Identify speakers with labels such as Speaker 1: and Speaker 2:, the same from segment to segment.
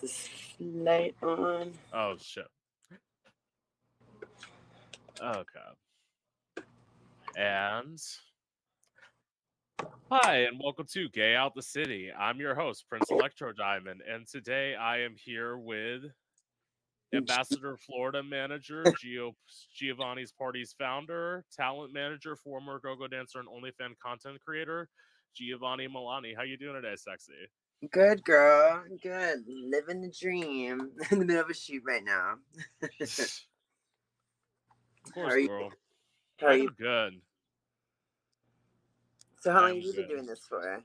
Speaker 1: this light on.
Speaker 2: Oh shit. Oh, okay. And hi, and welcome to Gay Out the City. I'm your host, Prince Electro Diamond, and today I am here with Ambassador Florida manager, Gio Giovanni's Party's founder, talent manager, former go-go dancer, and OnlyFans content creator, Giovanni Milani. How you doing today, sexy?
Speaker 1: Good girl, good. Living the dream in the middle of a shoot right now.
Speaker 2: Of
Speaker 1: How
Speaker 2: course,
Speaker 1: are you?
Speaker 2: girl.
Speaker 1: How are
Speaker 2: I'm
Speaker 1: you?
Speaker 2: good.
Speaker 1: So how long have you been doing this for?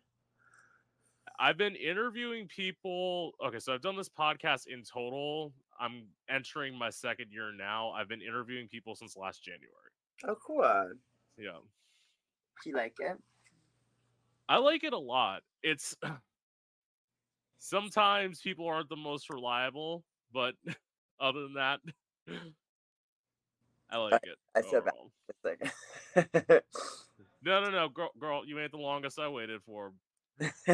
Speaker 2: I've been interviewing people. Okay, so I've done this podcast in total. I'm entering my second year now. I've been interviewing people since last January.
Speaker 1: Oh, cool.
Speaker 2: Yeah.
Speaker 1: Do you like it?
Speaker 2: I like it a lot. It's sometimes people aren't the most reliable, but other than that, I like it.
Speaker 1: I said that.
Speaker 2: No, no, no, girl, girl, you ain't the longest I waited for.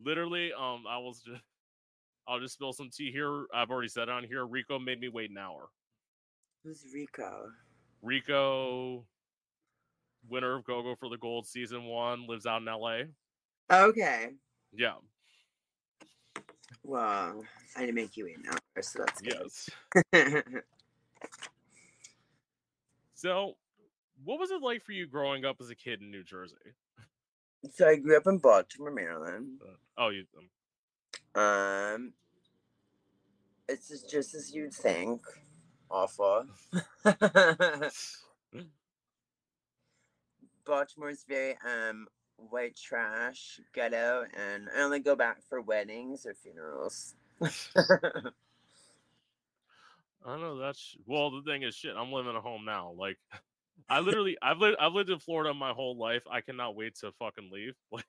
Speaker 2: Literally, um, I was just, I'll just spill some tea here. I've already said it on here. Rico made me wait an hour.
Speaker 1: Who's Rico?
Speaker 2: Rico, winner of Go Go for the Gold season one, lives out in LA.
Speaker 1: Okay.
Speaker 2: Yeah,
Speaker 1: Well, I didn't make you wait now, so that's good.
Speaker 2: yes. So, what was it like for you growing up as a kid in New Jersey?
Speaker 1: so I grew up in Baltimore, Maryland.
Speaker 2: Oh, you. Um,
Speaker 1: Um, it's just, just as you'd think. Awful. Baltimore's very um white trash, ghetto, and I only go back for weddings or funerals.
Speaker 2: I know that's well. The thing is, shit. I'm living at home now. Like, I literally, I've lived, I've lived in Florida my whole life. I cannot wait to fucking leave. Like,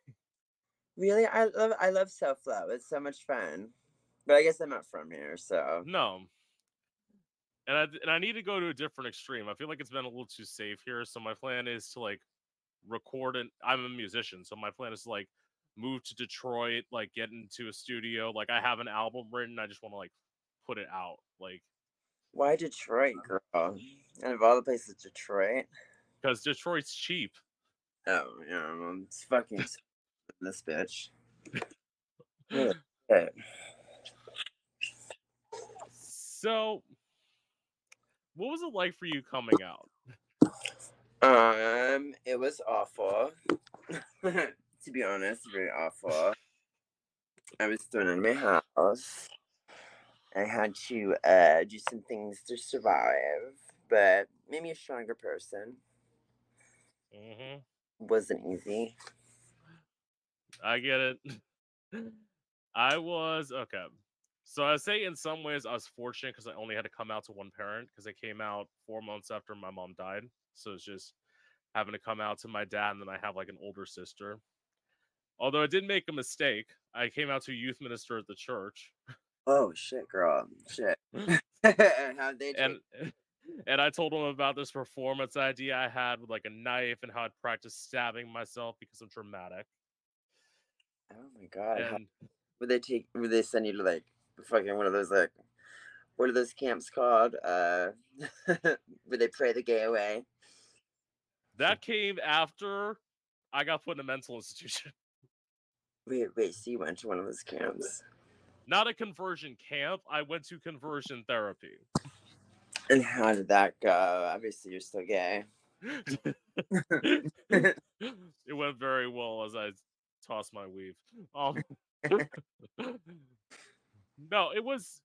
Speaker 1: really, I love I love South Flow. It's so much fun. But I guess I'm not from here, so
Speaker 2: no. And I and I need to go to a different extreme. I feel like it's been a little too safe here. So my plan is to like record and I'm a musician, so my plan is to like move to Detroit, like get into a studio. Like I have an album written. I just want to like put it out. Like
Speaker 1: why Detroit, girl? Out of all the places, Detroit.
Speaker 2: because Detroit's cheap.
Speaker 1: Oh, yeah, well, it's fucking this bitch.
Speaker 2: So, what was it like for you coming out?
Speaker 1: Um, it was awful. to be honest, very awful. I was thrown of my house. I had to uh do some things to survive, but made me a stronger person.
Speaker 2: hmm
Speaker 1: Wasn't easy.
Speaker 2: I get it. I was okay. So I say in some ways I was fortunate because I only had to come out to one parent because I came out four months after my mom died. So it's just having to come out to my dad, and then I have like an older sister. Although I did make a mistake, I came out to a youth minister at the church,
Speaker 1: Oh shit, girl. Shit. How'd they
Speaker 2: and and I told him about this performance idea I had with like a knife and how I'd practice stabbing myself because I'm dramatic.
Speaker 1: Oh my god. how- would they take would they send you to like fucking one of those like what are those camps called? Uh would they pray the gay away?
Speaker 2: That came after I got put in a mental institution.
Speaker 1: Wait, wait, so you went to one of those camps.
Speaker 2: Not a conversion camp. I went to conversion therapy.
Speaker 1: And how did that go? Obviously you're still gay.
Speaker 2: it went very well as I tossed my weave. Um, no, it was,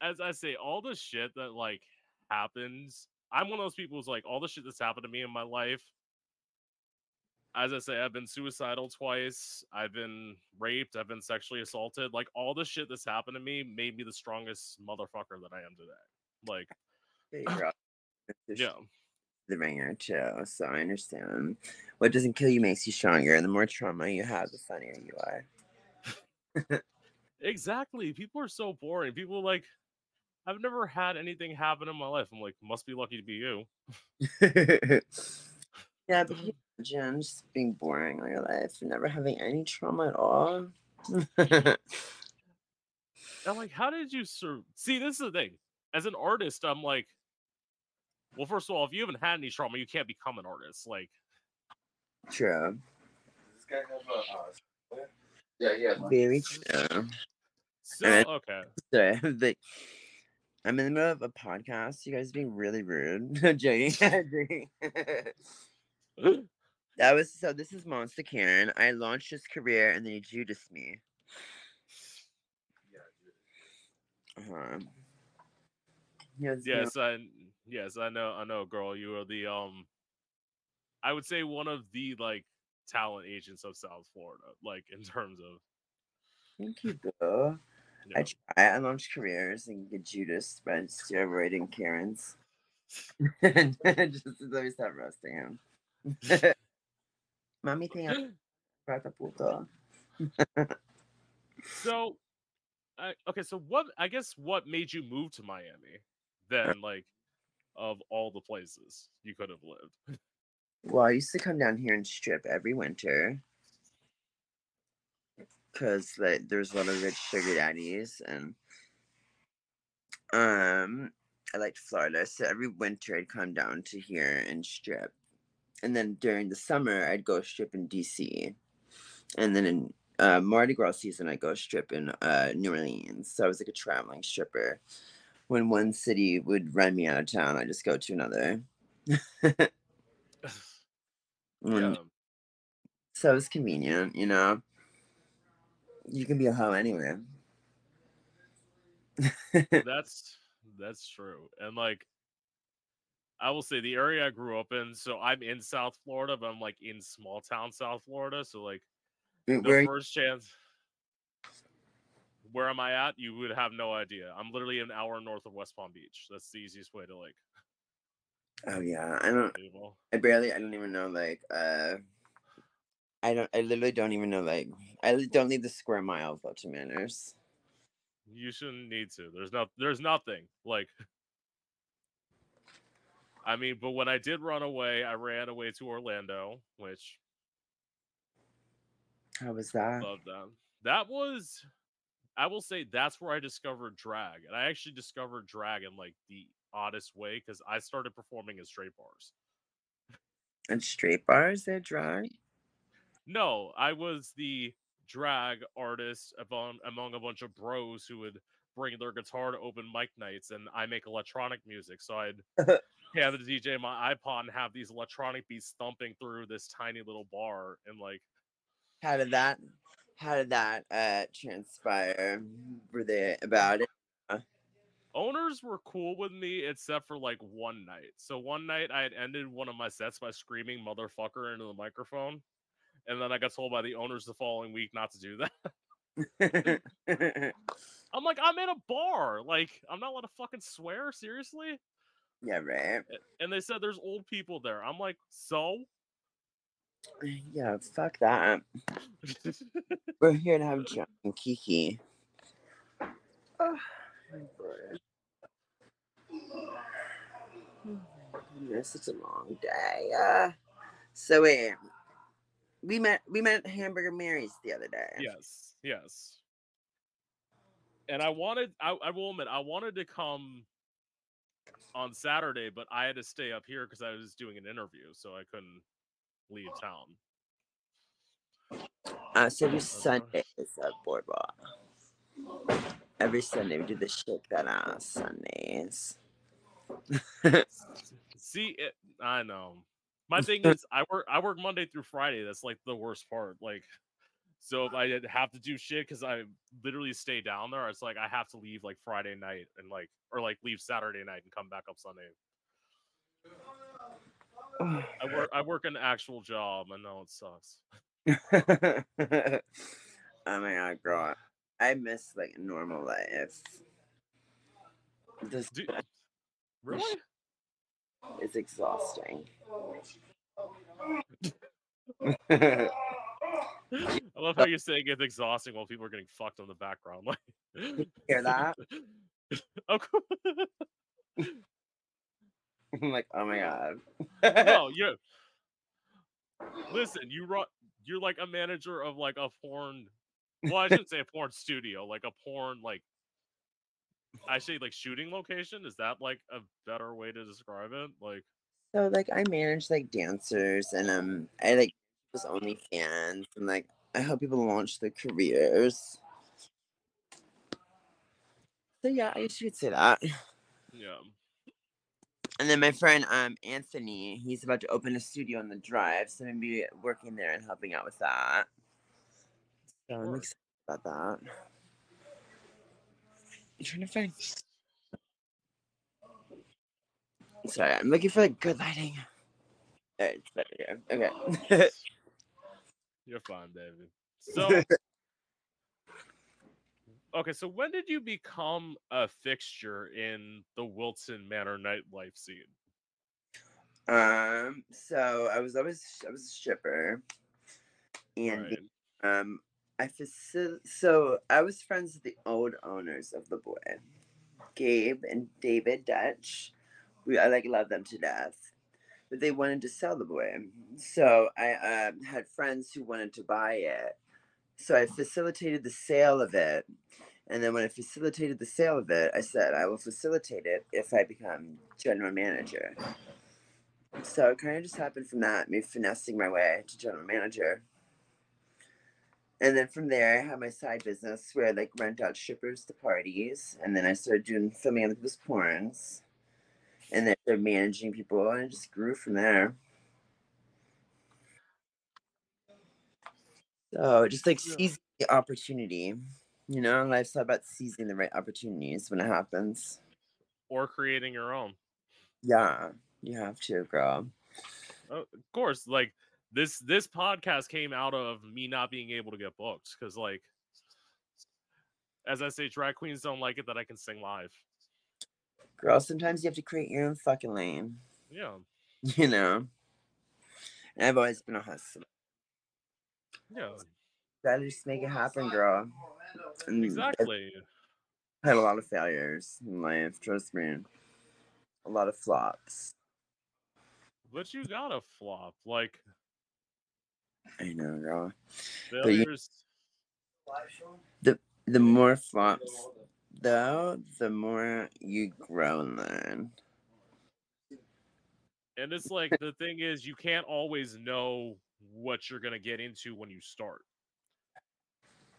Speaker 2: as I say, all the shit that like happens. I'm one of those people who's like all the shit that's happened to me in my life. As I say, I've been suicidal twice. I've been raped. I've been sexually assaulted. Like all the shit that's happened to me made me the strongest motherfucker that I am today. Like,
Speaker 1: Hey, girl. It's
Speaker 2: yeah.
Speaker 1: The ringer too, so I understand. What doesn't kill you makes you stronger, and the more trauma you have, the funnier you are.
Speaker 2: Exactly. People are so boring. People like, I've never had anything happen in my life. I'm like, must be lucky to be you.
Speaker 1: yeah, but can you imagine just being boring all your life and never having any trauma at all?
Speaker 2: I'm like, how did you sur- see? This is the thing. As an artist, I'm like, well, first of all, if you haven't had any trauma, you can't become an artist. Like,
Speaker 1: True.
Speaker 3: This guy have a. Uh, yeah, yeah.
Speaker 1: Very true.
Speaker 2: so
Speaker 1: And-
Speaker 2: okay.
Speaker 1: Sorry, like, I'm in the middle of a podcast. You guys are being really rude. Joking. that was so. This is Monster Karen. I launched his career and then he Judas me. Yeah. Uh-huh. Yes.
Speaker 2: yes, I yes, I know, I know, girl. You are the um, I would say one of the like talent agents of South Florida, like in terms of.
Speaker 1: Thank you, boo. I try. I launched careers and get Judas by steroiding Karens. Just to always stop roasting him. Te amo, puto.
Speaker 2: So, I, okay, so what? I guess what made you move to Miami? Then, like, of all the places you could have lived.
Speaker 1: Well, I used to come down here and strip every winter because like there's a lot of rich sugar daddies and um I liked Florida, so every winter I'd come down to here and strip, and then during the summer I'd go strip in DC, and then in uh, Mardi Gras season I'd go strip in uh, New Orleans. So I was like a traveling stripper. When one city would run me out of town, I'd just go to another.
Speaker 2: Yeah.
Speaker 1: So it's convenient, you know. You can be a hoe anywhere.
Speaker 2: that's that's true and like i will say the area i grew up in so i'm in south florida but i'm like in small town south florida so like the first chance where am i at you would have no idea i'm literally an hour north of west palm beach that's the easiest way to like
Speaker 1: Oh yeah, I don't. I barely. I don't even know. Like, uh, I don't. I literally don't even know. Like, I don't need the square mile of Wilton Manors.
Speaker 2: you shouldn't need to there's not there's nothing like i mean but when i did run away i ran away to orlando which
Speaker 1: How was that?
Speaker 2: Love them. That was, I will say, that's where I discovered drag, and I actually discovered drag in like the oddest way because I started performing in straight bars.
Speaker 1: And straight bars, they're drag.
Speaker 2: No, I was the drag artist among among a bunch of bros who would bring their guitar to open mic nights, and I make electronic music, so I'd hand the DJ my iPod and have these electronic beats thumping through this tiny little bar, and like
Speaker 1: How did that? How did that uh transpire? Were they about it?
Speaker 2: owners were cool with me except for like one night. So one night I had ended one of my sets by screaming motherfucker into the microphone. And then I got told by the owners the following week not to do that. I'm like, I'm in a bar. Like, I'm not allowed to fucking swear, seriously?
Speaker 1: yeah, right.
Speaker 2: A- And they said there's old people there. I'm like, so?
Speaker 1: Yeah, fuck that. We're here to have John and Kiki. Oh, my God. Oh my goodness, it's a long day. Uh, so wait, we met we met Hamburger Mary's the other day.
Speaker 2: yes, yes. And I wanted, I, I will admit, I wanted to come on Saturday, but I had to stay up here because I was doing an interview, so I couldn't leave town.
Speaker 1: Uh, so every. Sunday is a boardwalk. Every Sunday we do the shake that on Sundays.
Speaker 2: See, it, I know. My thing is, I work. I work Monday through Friday. That's like the worst part. Like, so if I have to do shit because I literally stay down there, it's like I have to leave like Friday night and like, or like leave Saturday night and come back up Sunday. I work. I work an actual job. I know it sucks.
Speaker 1: oh my god, girl. I miss like normal life. This
Speaker 2: Dude, really?
Speaker 1: Is exhausting.
Speaker 2: I love how you're saying it's exhausting while people are getting fucked on the background. Like,
Speaker 1: Hear that?
Speaker 2: oh.
Speaker 1: I'm like, oh my god.
Speaker 2: no, you listen. You run. You're like a manager of like a porn well, I shouldn't say a porn studio, like a porn like I say like shooting location. Is that like a better way to describe it? Like
Speaker 1: So like I manage like dancers and um I like was only fans and like I help people launch their careers. So yeah, I guess you could say that.
Speaker 2: yeah.
Speaker 1: And then my friend um Anthony, he's about to open a studio on the drive, so I'm gonna be working there and helping out with that. So I'm excited about that. I'm trying to find. Sorry, I'm looking for like good lighting. Alright, it's better here. Okay.
Speaker 2: You're fine, David. So Okay, so when did you become a fixture in the Wilton Manors nightlife scene?
Speaker 1: um, so I was always I was a stripper, and
Speaker 2: Right.
Speaker 1: um, I facil- so I was friends with the old owners of the boy, Gabe and David Dutch. We I like love them to death, but they wanted to sell the boy. So I um, had friends who wanted to buy it. So I facilitated the sale of it. And then when I facilitated the sale of it, I said I will facilitate it if I become general manager. So it kind of just happened from that, me finessing my way to general manager. And then from there, I had my side business where I like rent out strippers to parties. And then I started doing filming other people's porns. And then I started managing people and it just grew from there. So just like seizing the opportunity. You know, life's all about seizing the right opportunities when it happens.
Speaker 2: Or creating your own.
Speaker 1: Yeah, you have to, girl.
Speaker 2: Uh, of course, like this this podcast came out of me not being able to get booked because like as I say, drag queens don't like it that I can sing live.
Speaker 1: Girl, sometimes you have to create your own fucking lane.
Speaker 2: Yeah.
Speaker 1: You know? And I've always been a hustler.
Speaker 2: Yeah.
Speaker 1: Gotta just make it happen, girl. And
Speaker 2: Exactly.
Speaker 1: I've had a lot of failures in life, trust me. A lot of flops.
Speaker 2: But you gotta flop. Like
Speaker 1: I know, girl. But you-
Speaker 2: failures
Speaker 1: The more flops, though, the more you grow and learn.
Speaker 2: and it's like the thing is you can't always know what you're gonna get into when you start.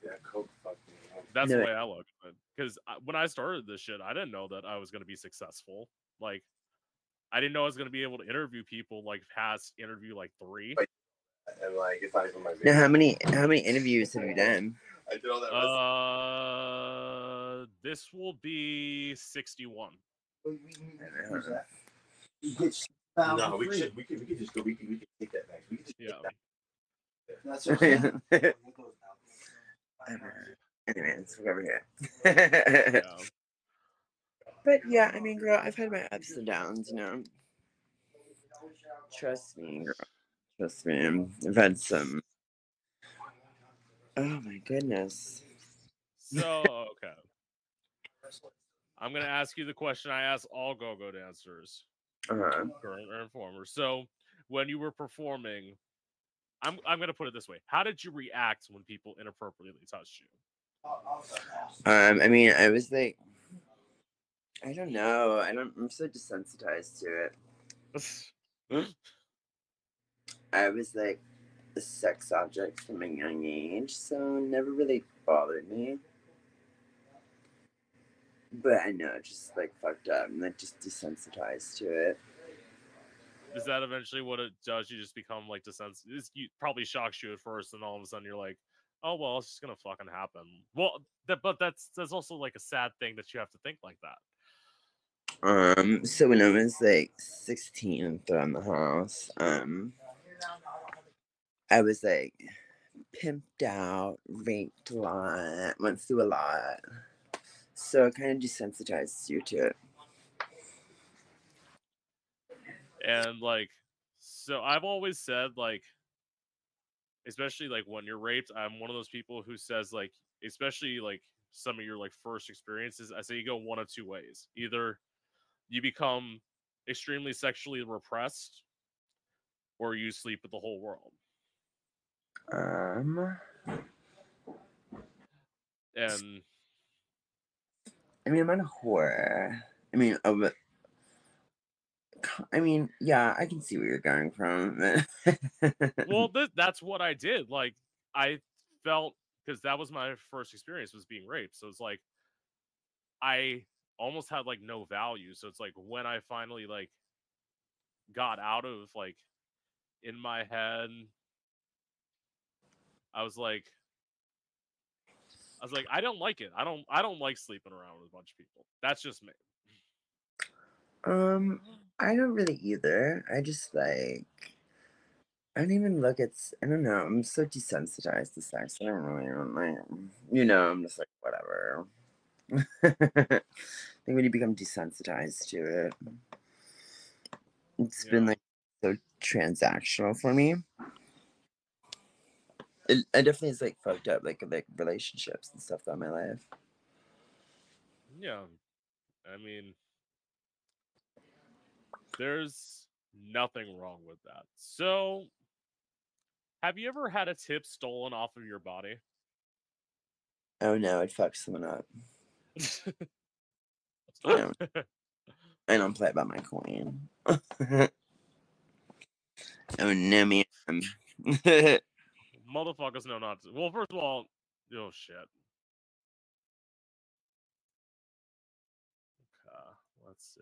Speaker 3: Yeah, Coke fucked me up.
Speaker 2: That's
Speaker 1: No.
Speaker 2: the way I look at it. Because when I started this shit, I didn't know that I was going to be successful. Like, I didn't know I was going to be able to interview people like past interview like three.
Speaker 3: And like, it's not even my
Speaker 1: Now,
Speaker 3: video.
Speaker 1: how many how many interviews have you done?
Speaker 3: I did all that.
Speaker 2: Uh, this will be 61.
Speaker 3: no, we should. We could. We could just go. We could. We could take that back. We could just
Speaker 2: Yeah.
Speaker 3: take that.
Speaker 4: That's
Speaker 1: Anyways, we're over here.
Speaker 2: Yeah.
Speaker 1: But yeah, I mean, girl, I've had my ups and downs, you know. Trust me, girl. Trust me. I've had some. Oh my goodness.
Speaker 2: So, okay. I'm going to ask you the question I ask all go go dancers,
Speaker 1: Uh-huh.
Speaker 2: current or former. So, when you were performing, I'm, I'm going to put it this way How did you react when people inappropriately touched you?
Speaker 1: Um, I mean, I was like, I don't know. I don't. I'm so desensitized to it. I was like a sex object from a young age, so it never really bothered me. But I know, just like fucked up. I'm like just desensitized to it.
Speaker 2: is that eventually what it does? You just become like desensitized. You, probably shocks you at first, and all of a sudden you're like, "Oh well, it's just gonna fucking happen." Well, that but that's that's also like a sad thing that you have to think like that.
Speaker 1: Um, so when I was like 16 and around the house, um, I was like pimped out, raped a lot, went through a lot. So it kind of desensitized you to it.
Speaker 2: And like, so I've always said like, especially like when you're raped, I'm one of those people who says like, especially like some of your like first experiences, I say you go one of two ways. Either you become extremely sexually repressed, or you sleep with the whole world.
Speaker 1: Um,
Speaker 2: and
Speaker 1: I mean, I'm not a whore. I mean, oh, but I mean, yeah, I can see where you're going from.
Speaker 2: well, th- that's what I did. Like, I felt because that was my first experience was being raped. So it's like I almost had like no value. So it's like when I finally like got out of like in my head, I was like, I was like, I don't like it. I don't. I don't like sleeping around with a bunch of people. That's just me.
Speaker 1: um, I don't really either. I just like. I don't even look at. I don't know. I'm so desensitized to sex. I don't really, I'm like, you know. I'm just like whatever. I think when you become desensitized to it, it's been like so transactional for me. It, it definitely is like fucked up, like like relationships and stuff throughout my life.
Speaker 2: Yeah. I mean, there's nothing wrong with that. So, have you ever had a tip stolen off of your body?
Speaker 1: Oh no, I'd fuck someone up. I don't, I don't play by my coin. oh no, man.
Speaker 2: Motherfuckers know not to. Well, first of all, oh shit. Okay, let's see.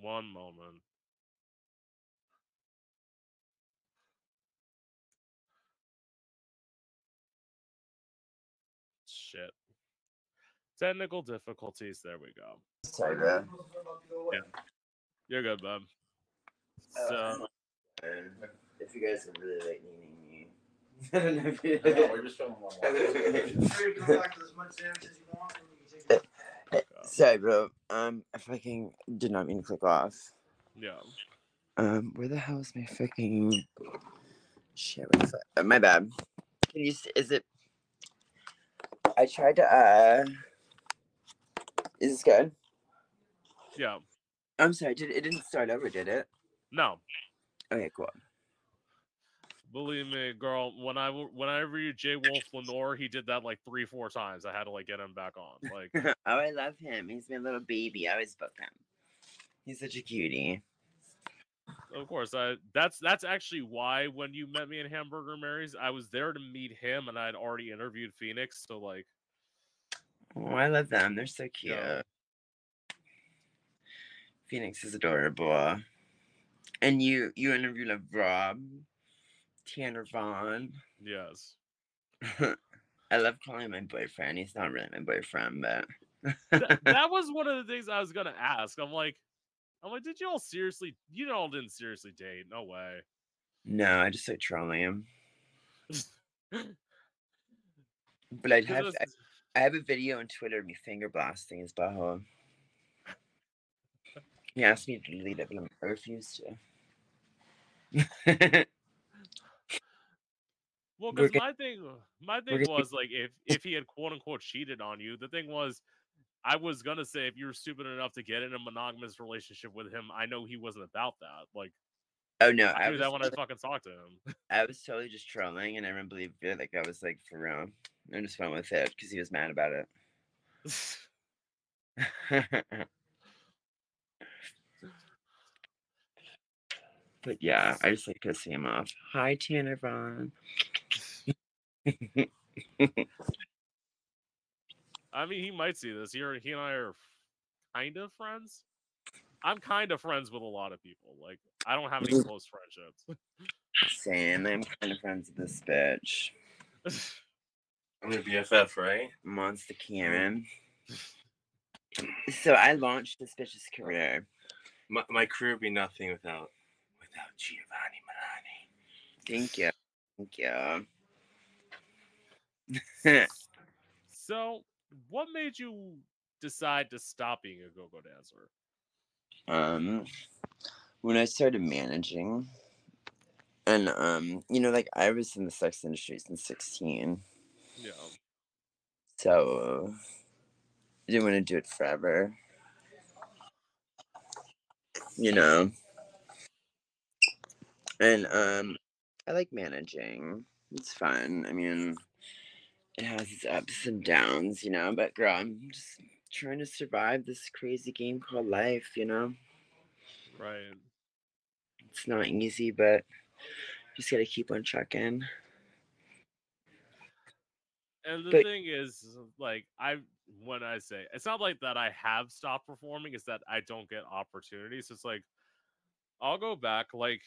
Speaker 2: One moment. Shit. Technical difficulties. There we go.
Speaker 1: Sorry, bro.
Speaker 2: You're good, bub.
Speaker 1: Uh,
Speaker 2: So,
Speaker 1: if you guys are really like needing me, I don't know if you.
Speaker 3: No, we're just filming one
Speaker 4: Sure, you can come as much damage as you want, and you can take it.
Speaker 1: Sorry, bro. Um, I fucking did not mean to click off.
Speaker 2: yeah.
Speaker 1: Um, where the hell is my fucking shit? What the fuck? Uh, my bad. Can you? s- Is it? I tried to. uh Is this good?
Speaker 2: Yeah.
Speaker 1: I'm sorry. Did it didn't start over? Did it?
Speaker 2: No.
Speaker 1: Okay, cool.
Speaker 2: Believe me, girl. When I when I read J Wolf Lenore, he did that like three, four times. I had to like get him back on. Like,
Speaker 1: oh, I love him. He's my little baby. I always book him. He's such a cutie.
Speaker 2: of course, I that's that's actually why when you met me in Hamburger Mary's, I was there to meet him, and I'd already interviewed Phoenix. So like,
Speaker 1: Oh, I love them. They're so cute.
Speaker 2: Yeah.
Speaker 1: Phoenix is adorable. And you you interviewed like Rob, Tanner Vaughn.
Speaker 2: yes,
Speaker 1: I love calling him my boyfriend. He's not really my boyfriend, but
Speaker 2: Th- that was one of the things I was gonna ask. I'm like, I'm like, did you all seriously? You all didn't seriously date? No way.
Speaker 1: no, I just like trolling him. But
Speaker 2: 'Cause
Speaker 1: have I, I have a video on Twitter of me finger blasting his butthole. He asked me to delete it, but I refused to.
Speaker 2: Well, because my thing, uh, my
Speaker 1: we're
Speaker 2: thing was like, if if he had quote unquote cheated on you, the thing was, I was gonna say if you were stupid enough to get in a monogamous relationship with him, I know he wasn't about that. Like,
Speaker 1: oh no,
Speaker 2: I
Speaker 1: I
Speaker 2: knew that when I fucking talked to him.
Speaker 1: I was totally just trolling, and I didn't believe it. Like I was like for real. I just went with it because he was mad about it. but yeah, I just like pissing him off. Hi, Tanner Vaughn.
Speaker 2: I mean, he might see this. He, are- he and I are kind of friends. I'm kind of friends with a lot of people. Like, I don't have any close friendships.
Speaker 1: Same. I'm kind of friends with this bitch.
Speaker 3: I'm your BFF, right?
Speaker 1: Monster mm. Karen. So I launched this bitch's career.
Speaker 3: My, my career would be nothing without without Giovanni Milani.
Speaker 1: Thank you. Thank you.
Speaker 2: so, what made you decide to stop being a go-go dancer?
Speaker 1: um when I started managing and um you know like I was in the sex industry since 16
Speaker 2: Yeah.
Speaker 1: so I didn't want to do it forever you know and um I like managing It's fun. I mean, it has its ups and downs, you know. But girl, I'm just trying to survive this crazy game called life. You know,
Speaker 2: Right.
Speaker 1: it's not easy, but just gotta keep on trucking.
Speaker 2: And the
Speaker 1: But-
Speaker 2: thing is, like, I when I say it's not like that I have stopped performing, it's that I don't get opportunities. It's like I'll go back. Like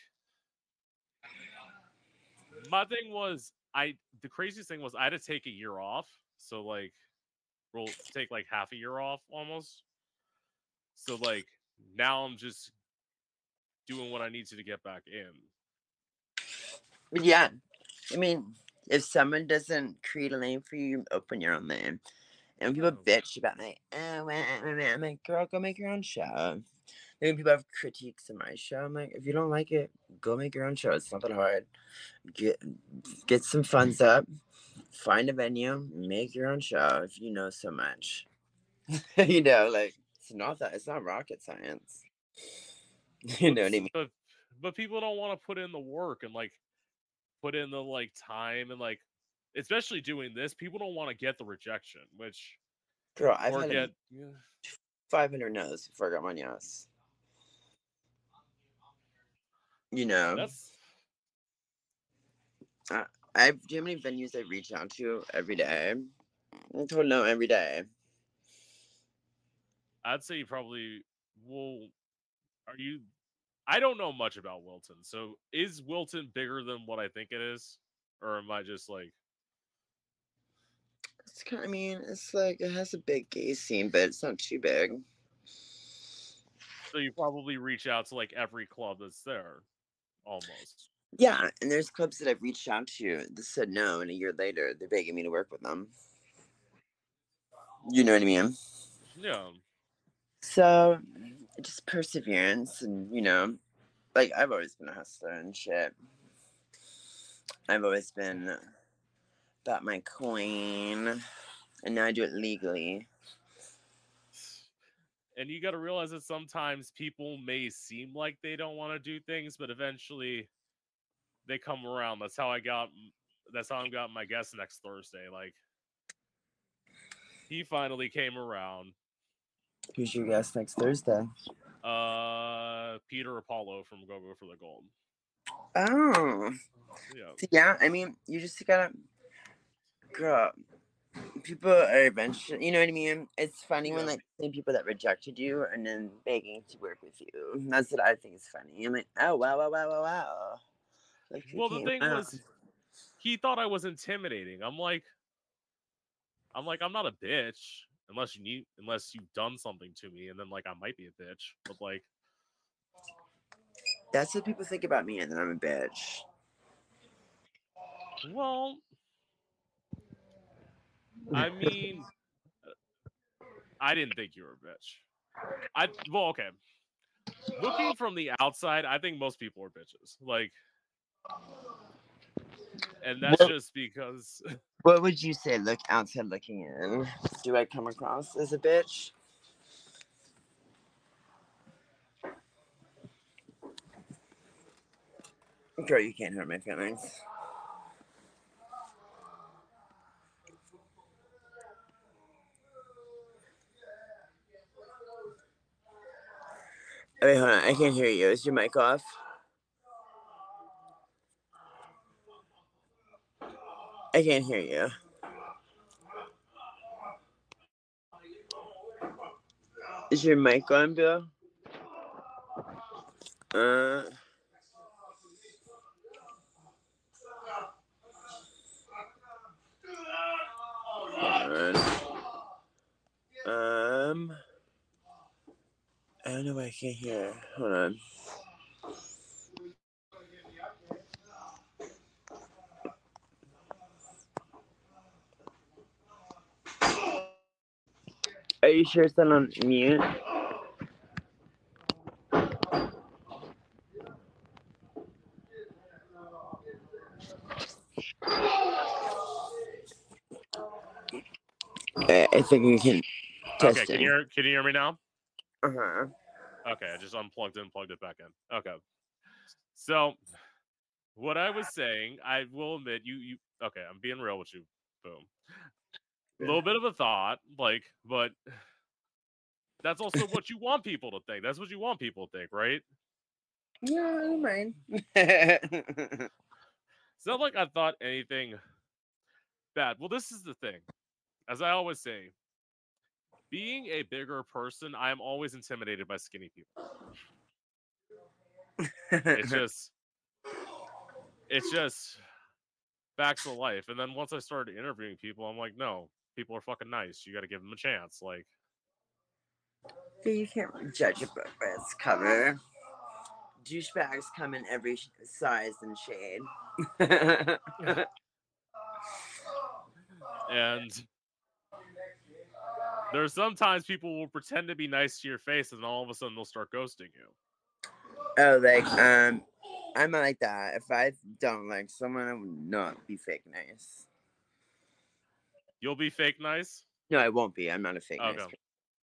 Speaker 2: my thing was, I the craziest thing was I had to take a year off. So like, we'll take like half a year off almost. So like now I'm just doing what I need to to get back in.
Speaker 1: Yeah, I mean, if someone doesn't create a lane for you, you open your own lane. And people bitch about like, oh, wah, wah, wah," I'm like, girl, go make your own show. When people have critiques of my show, I'm like, if you don't like it, go make your own show. It's not that hard. Get get some funds up, find a venue, make your own show if you know so much. you know, like it's not that it's not rocket science. You know what I mean?
Speaker 2: But but people don't want to put in the work and like put in the like time and like especially doing this, people don't want to get the rejection, which
Speaker 1: Girl, I've had
Speaker 2: get
Speaker 1: 500 no's before I got my yes. You know,
Speaker 2: that's
Speaker 1: I have do you know how many venues I reach out to every day? I'm told no every day.
Speaker 2: I'd say you probably will are you I don't know much about Wilton. So is Wilton bigger than what I think it is? Or am I just like
Speaker 1: It's kind. Of, I mean, it's like it has a big gay scene, but it's not too big.
Speaker 2: so you probably reach out to like every club that's there almost.
Speaker 1: Yeah, and there's clubs that I've reached out to that said no, and a year later they're begging me to work with them. You know what I mean?
Speaker 2: Yeah.
Speaker 1: So, just perseverance, and you know, like I've always been a hustler and shit. I've always been about my coin, and now I do it legally.
Speaker 2: And you got to realize that sometimes people may seem like they don't want to do things but eventually they come around that's how i got that's how i got my guest next thursday like he finally came around
Speaker 1: Who's your guest next Thursday?
Speaker 2: uh peter apollo from go go for the gold
Speaker 1: Oh,
Speaker 2: yeah
Speaker 1: yeah. I mean, you just gotta, girl. People are eventually, you know what I mean. It's funny when like same people that rejected you and then begging to work with you. That's what I think is funny. I'm like, oh wow, wow, wow, wow, wow. Like,
Speaker 2: well the thing
Speaker 1: out?
Speaker 2: was he thought i was intimidating i'm like i'm like i'm not a bitch unless you need unless you've done something to me and then like i might be a bitch but like
Speaker 1: that's what people think about me, and then I'm a bitch.
Speaker 2: Well, I mean, I didn't think you were a bitch. I well, okay. Looking from the outside, I think most people are bitches. Like, and that's just because
Speaker 1: What would you say? Look outside looking in. Do I come across as a bitch? Girl, you can't hurt my feelings. Wait, hold on. I can't hear you. Is your mic off? I can't hear you. Is your mic on, Bill? Uh. Um. I don't know why I can't hear. Hold on. Are you sure it's not on mute? I, I think we can test
Speaker 2: okay. Can you hear, can you hear me now?
Speaker 1: Uh huh.
Speaker 2: Okay, I just unplugged it and plugged it back in. Okay. So what I was saying, I will admit, you, you, okay, I'm being real with you. Boom. A little bit of a thought, like, but that's also what you want people to think. That's what you want people to think, right?
Speaker 1: Yeah, I don't mind.
Speaker 2: It's not like I thought anything bad. Well, this is the thing. As I always say, being a bigger person, I am always intimidated by skinny people. It's just, it's just facts of life. And then once I started interviewing people, I'm like, no, people are fucking nice. You got to give them a chance. Like,
Speaker 1: you can't judge a book by its cover. Douchebags come in every size and shade.
Speaker 2: and there's sometimes people will pretend to be nice to your face, and all of a sudden they'll start ghosting you.
Speaker 1: oh, like um, I'm not like that. If I don't like someone, I would not be fake nice.
Speaker 2: You'll be fake nice.
Speaker 1: No, I won't be. I'm not a fake nice.
Speaker 2: Okay.
Speaker 1: person.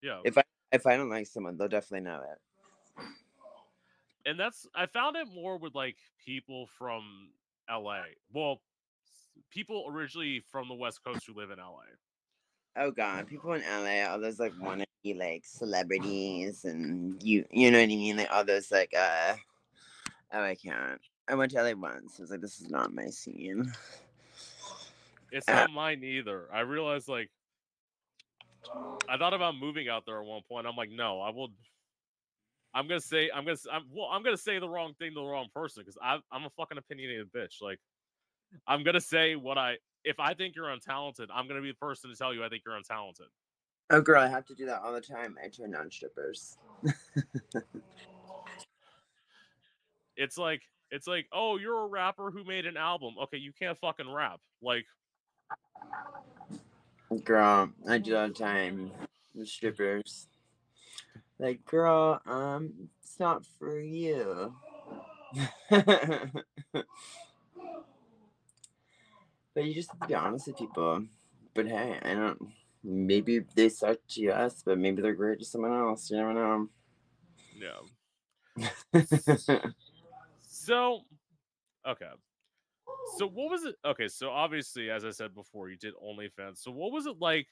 Speaker 2: Yeah.
Speaker 1: If I if I don't like someone, they'll definitely know it.
Speaker 2: and that's I found it more with like people from LA. Well, people originally from the West Coast who live in LA.
Speaker 1: Oh god, people in LA, all those like wanna be like celebrities and you you know what I mean? Like all those like uh oh I can't. I went to LA once. I was like, this is not my scene.
Speaker 2: It's
Speaker 1: Uh,
Speaker 2: not mine either. I realized like I thought about moving out there at one point. I'm like, no, I will. I'm gonna say I'm gonna I'm well I'm gonna say the wrong thing to the wrong person because I'm I'm a fucking opinionated bitch. Like I'm gonna say what I if I think you're untalented, I'm gonna be the person to tell you I think you're untalented.
Speaker 1: Oh girl, I have to do that all the time. I turn on strippers.
Speaker 2: It's like it's like oh you're a rapper who made an album. Okay, you can't fucking rap. Like
Speaker 1: Girl, I do that all the time The strippers. Like, girl, um, it's not for you. but you just have to be honest with people. But hey, I don't. Maybe they suck to us, but maybe they're great to someone else. You never know.
Speaker 2: yeah. So, okay. So what was it? Okay, so obviously, as I said before, you did OnlyFans. So what was it like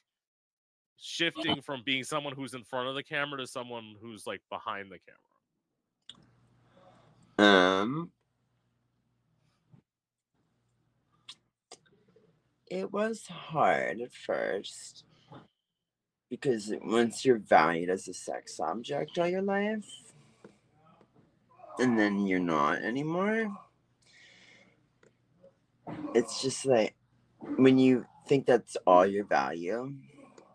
Speaker 2: shifting from being someone who's in front of the camera to someone who's like behind the camera?
Speaker 1: Um, it was hard at first because once you're valued as a sex object all your life, and then you're not anymore, it's just like when you think that's all your value.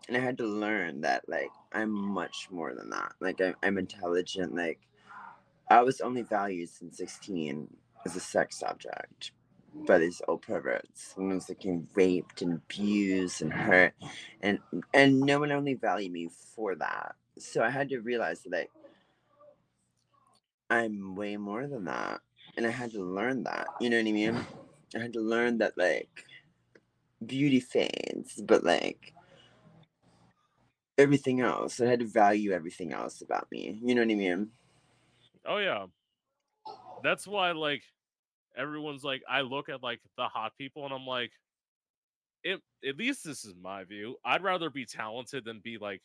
Speaker 1: And I had to learn that, like, I'm much more than that. Like, I'm, I'm intelligent. Like, I was only valued since 16 as a sex object by these old perverts. Like getting raped and abused and hurt. And and no one only valued me for that. So I had to realize that like, I'm way more than that. And I had to learn that. You know what I mean? I had to learn that like beauty fades, but like everything else. I had to value everything else about me. You know what I mean?
Speaker 2: Oh yeah. That's why like everyone's like I look at like the hot people and I'm like it, at least this is my view. I'd rather be talented than be like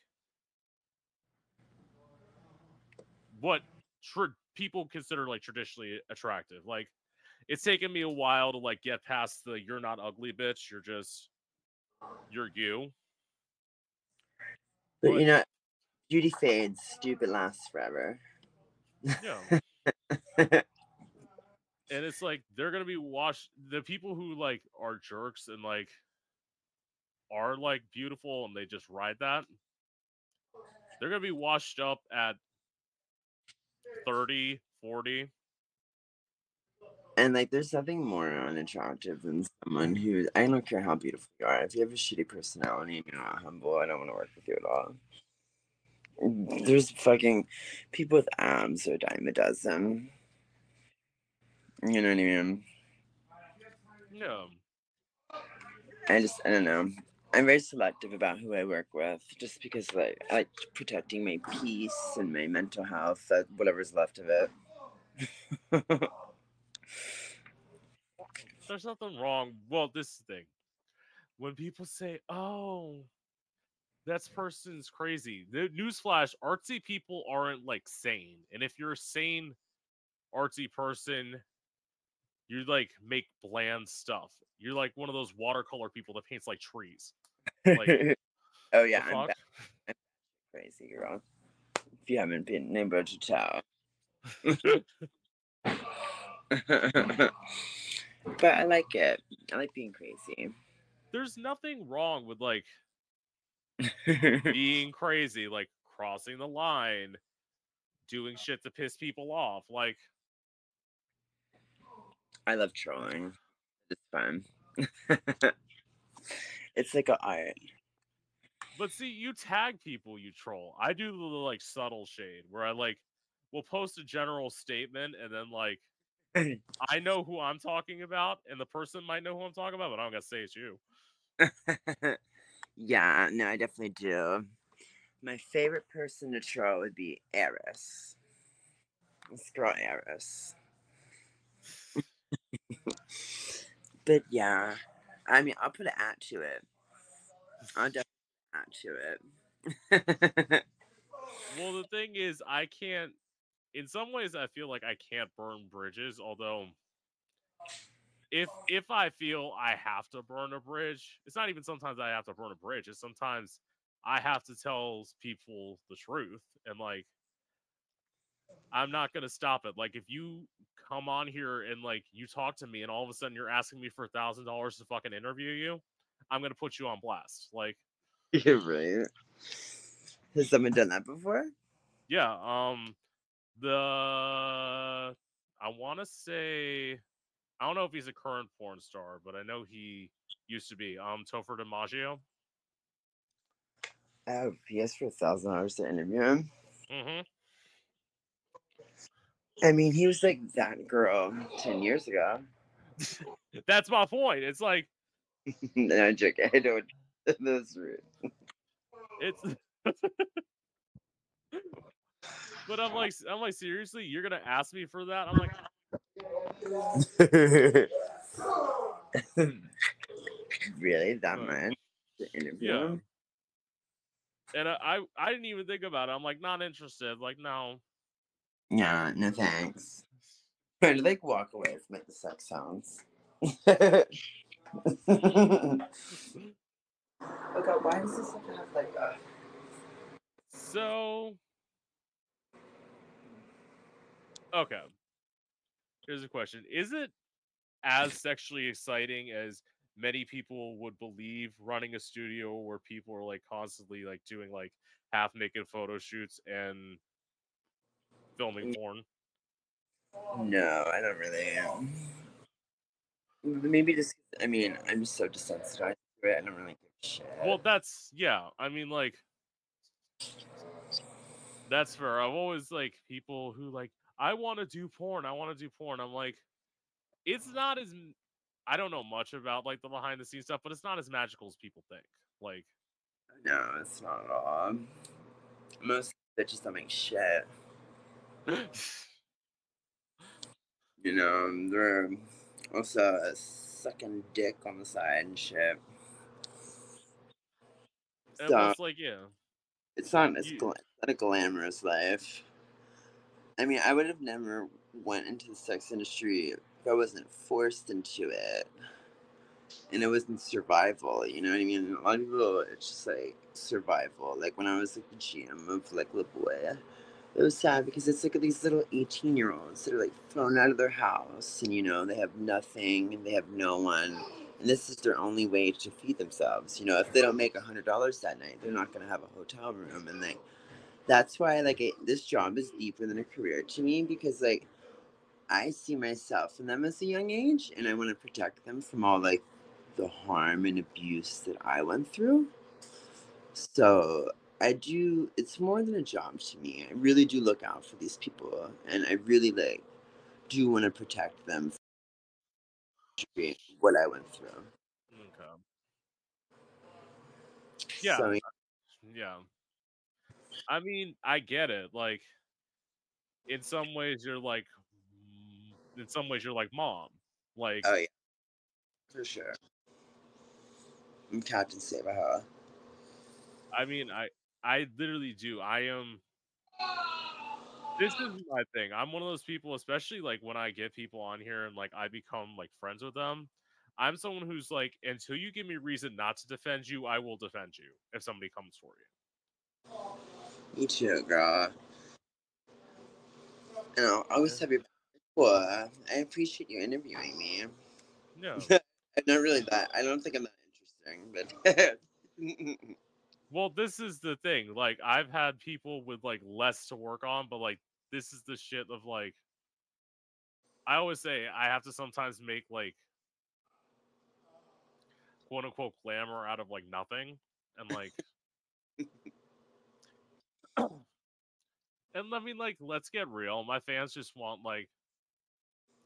Speaker 2: what tra- people consider like traditionally attractive. Like it's taken me a while to like get past the you're not ugly bitch, you're just you're you.
Speaker 1: But
Speaker 2: But-
Speaker 1: you know, beauty fades, stupid lasts forever.
Speaker 2: Yeah. and it's like they're gonna be washed the people who like are jerks and like are like beautiful and they just ride that they're gonna be washed up at 30 40
Speaker 1: And like, there's nothing more unattractive than someone who I don't care how beautiful you are. If you have a shitty personality and you're not humble, I don't want to work with you at all. There's fucking people with abs a dime a dozen. You know what I mean?
Speaker 2: No.
Speaker 1: I just, I don't know. I'm very selective about who I work with, just because like I like protecting my peace and my mental health, uh, whatever's left of it.
Speaker 2: there's nothing wrong. Well, this thing. When people say, "Oh, that person's crazy," the newsflash: artsy people aren't like sane. And if you're a sane artsy person, you like make bland stuff. You're like one of those watercolor people that paints like trees. Like,
Speaker 1: oh yeah, I'm ba- crazy girl. If you haven't been able to tell. but I like it. I like being crazy.
Speaker 2: There's nothing wrong with like being crazy, like crossing the line, doing shit to piss people off. Like,
Speaker 1: I love trolling. It's fun. it's like an art.
Speaker 2: but see, you tag people you troll. I do the like subtle shade where I like will post a general statement and then like I know who I'm talking about, and the person might know who I'm talking about, but I don't gotta say it's you.
Speaker 1: yeah, no, I definitely do. My favorite person to troll would be Eris. Let's Eris. but yeah, I mean, I'll put an at to it. I'll definitely add to it.
Speaker 2: Well, the thing is, I can't. In some ways, I feel like I can't burn bridges. Although, if if I feel I have to burn a bridge, it's not even sometimes I have to burn a bridge. It's sometimes I have to tell people the truth, and like, I'm not gonna stop it. Like, if you come on here and like you talk to me, and all of a sudden you're asking me for a thousand dollars to fucking interview you, I'm gonna put you on blast. Like.
Speaker 1: You're right. Has someone done that before?
Speaker 2: Yeah, um the I want to say I don't know if he's a current porn star, but I know he used to be. Um Topher DiMaggio.
Speaker 1: Oh, he asked for a thousand dollars to interview him.
Speaker 2: Mhm.
Speaker 1: I mean, he was like that girl ten years ago.
Speaker 2: That's my point. It's like
Speaker 1: no, I'm joking. I don't. That's rude.
Speaker 2: it's But I'm like I'm like seriously, you're going to ask me for that? I'm like
Speaker 1: really? That
Speaker 2: Uh,
Speaker 1: much to interview
Speaker 2: yeah. and I, I I didn't even think about it. I'm like not interested. Like no.
Speaker 1: Yeah, no thanks. Trying to like walk away from like the sex sounds. oh god, why does this have like a
Speaker 2: So Okay. Here's a question. Is it as sexually exciting as many people would believe running a studio where people are like constantly like doing like half naked photo shoots and filming porn?
Speaker 1: No, I don't really. Um, maybe just. I mean, I'm just so desensitized to it. I don't really give a shit.
Speaker 2: Well, that's yeah. I mean, like, that's fair. I've always like people who like I want to do porn. I want to do porn. I'm like, it's not as I don't know much about like the behind the scenes stuff, but it's not as magical as people think. Like,
Speaker 1: no, it's not at all. Most bitches don't make shit. You know, they're also sucking dick on the side and shit. So
Speaker 2: plus, uh like, yeah,
Speaker 1: it's not as gla- not a glamorous life. I mean, I would have never went into the sex industry if I wasn't forced into it, and it wasn't survival. You know what I mean? A lot of people, it's just like survival. Like when I was like the GM of like La Boy, it was sad because it's like these little eighteen year olds that are like thrown out of their house, and you know they have nothing and they have no one. And this is their only way to feed themselves. You know, if they don't make a hundred dollars that night, they're not gonna have a hotel room, and like that's why like it, this job is deeper than a career to me because like I see myself in them as a young age and I want to protect them from all like the harm and abuse that I went through. So I do it's more than a job to me. I really do look out for these people and I really like do want to protect them from what I went through.
Speaker 2: okay, yeah,
Speaker 1: So, uh,
Speaker 2: yeah. I mean, I get it. Like, in some ways, you're like, in some ways, you're like mom. Like,
Speaker 1: oh yeah. For sure. I'm Captain Save-a-hoe.
Speaker 2: I mean, I I literally do. I am. This is my thing. I'm one of those people, especially like when I get people on here and like I become like friends with them. I'm someone who's like, until you give me reason not to defend you, I will defend you if somebody comes for you.
Speaker 1: Me too, girl. You know, I always have your well, I appreciate you interviewing me.
Speaker 2: No.
Speaker 1: Not really that. I don't think I'm that interesting, but
Speaker 2: Well, this is the thing. Like, I've had people with like less to work on, but like, this is the shit of like. I always say I have to sometimes make like quote unquote glamour out of like nothing, and like. and I mean, like, let's get real. My fans just want like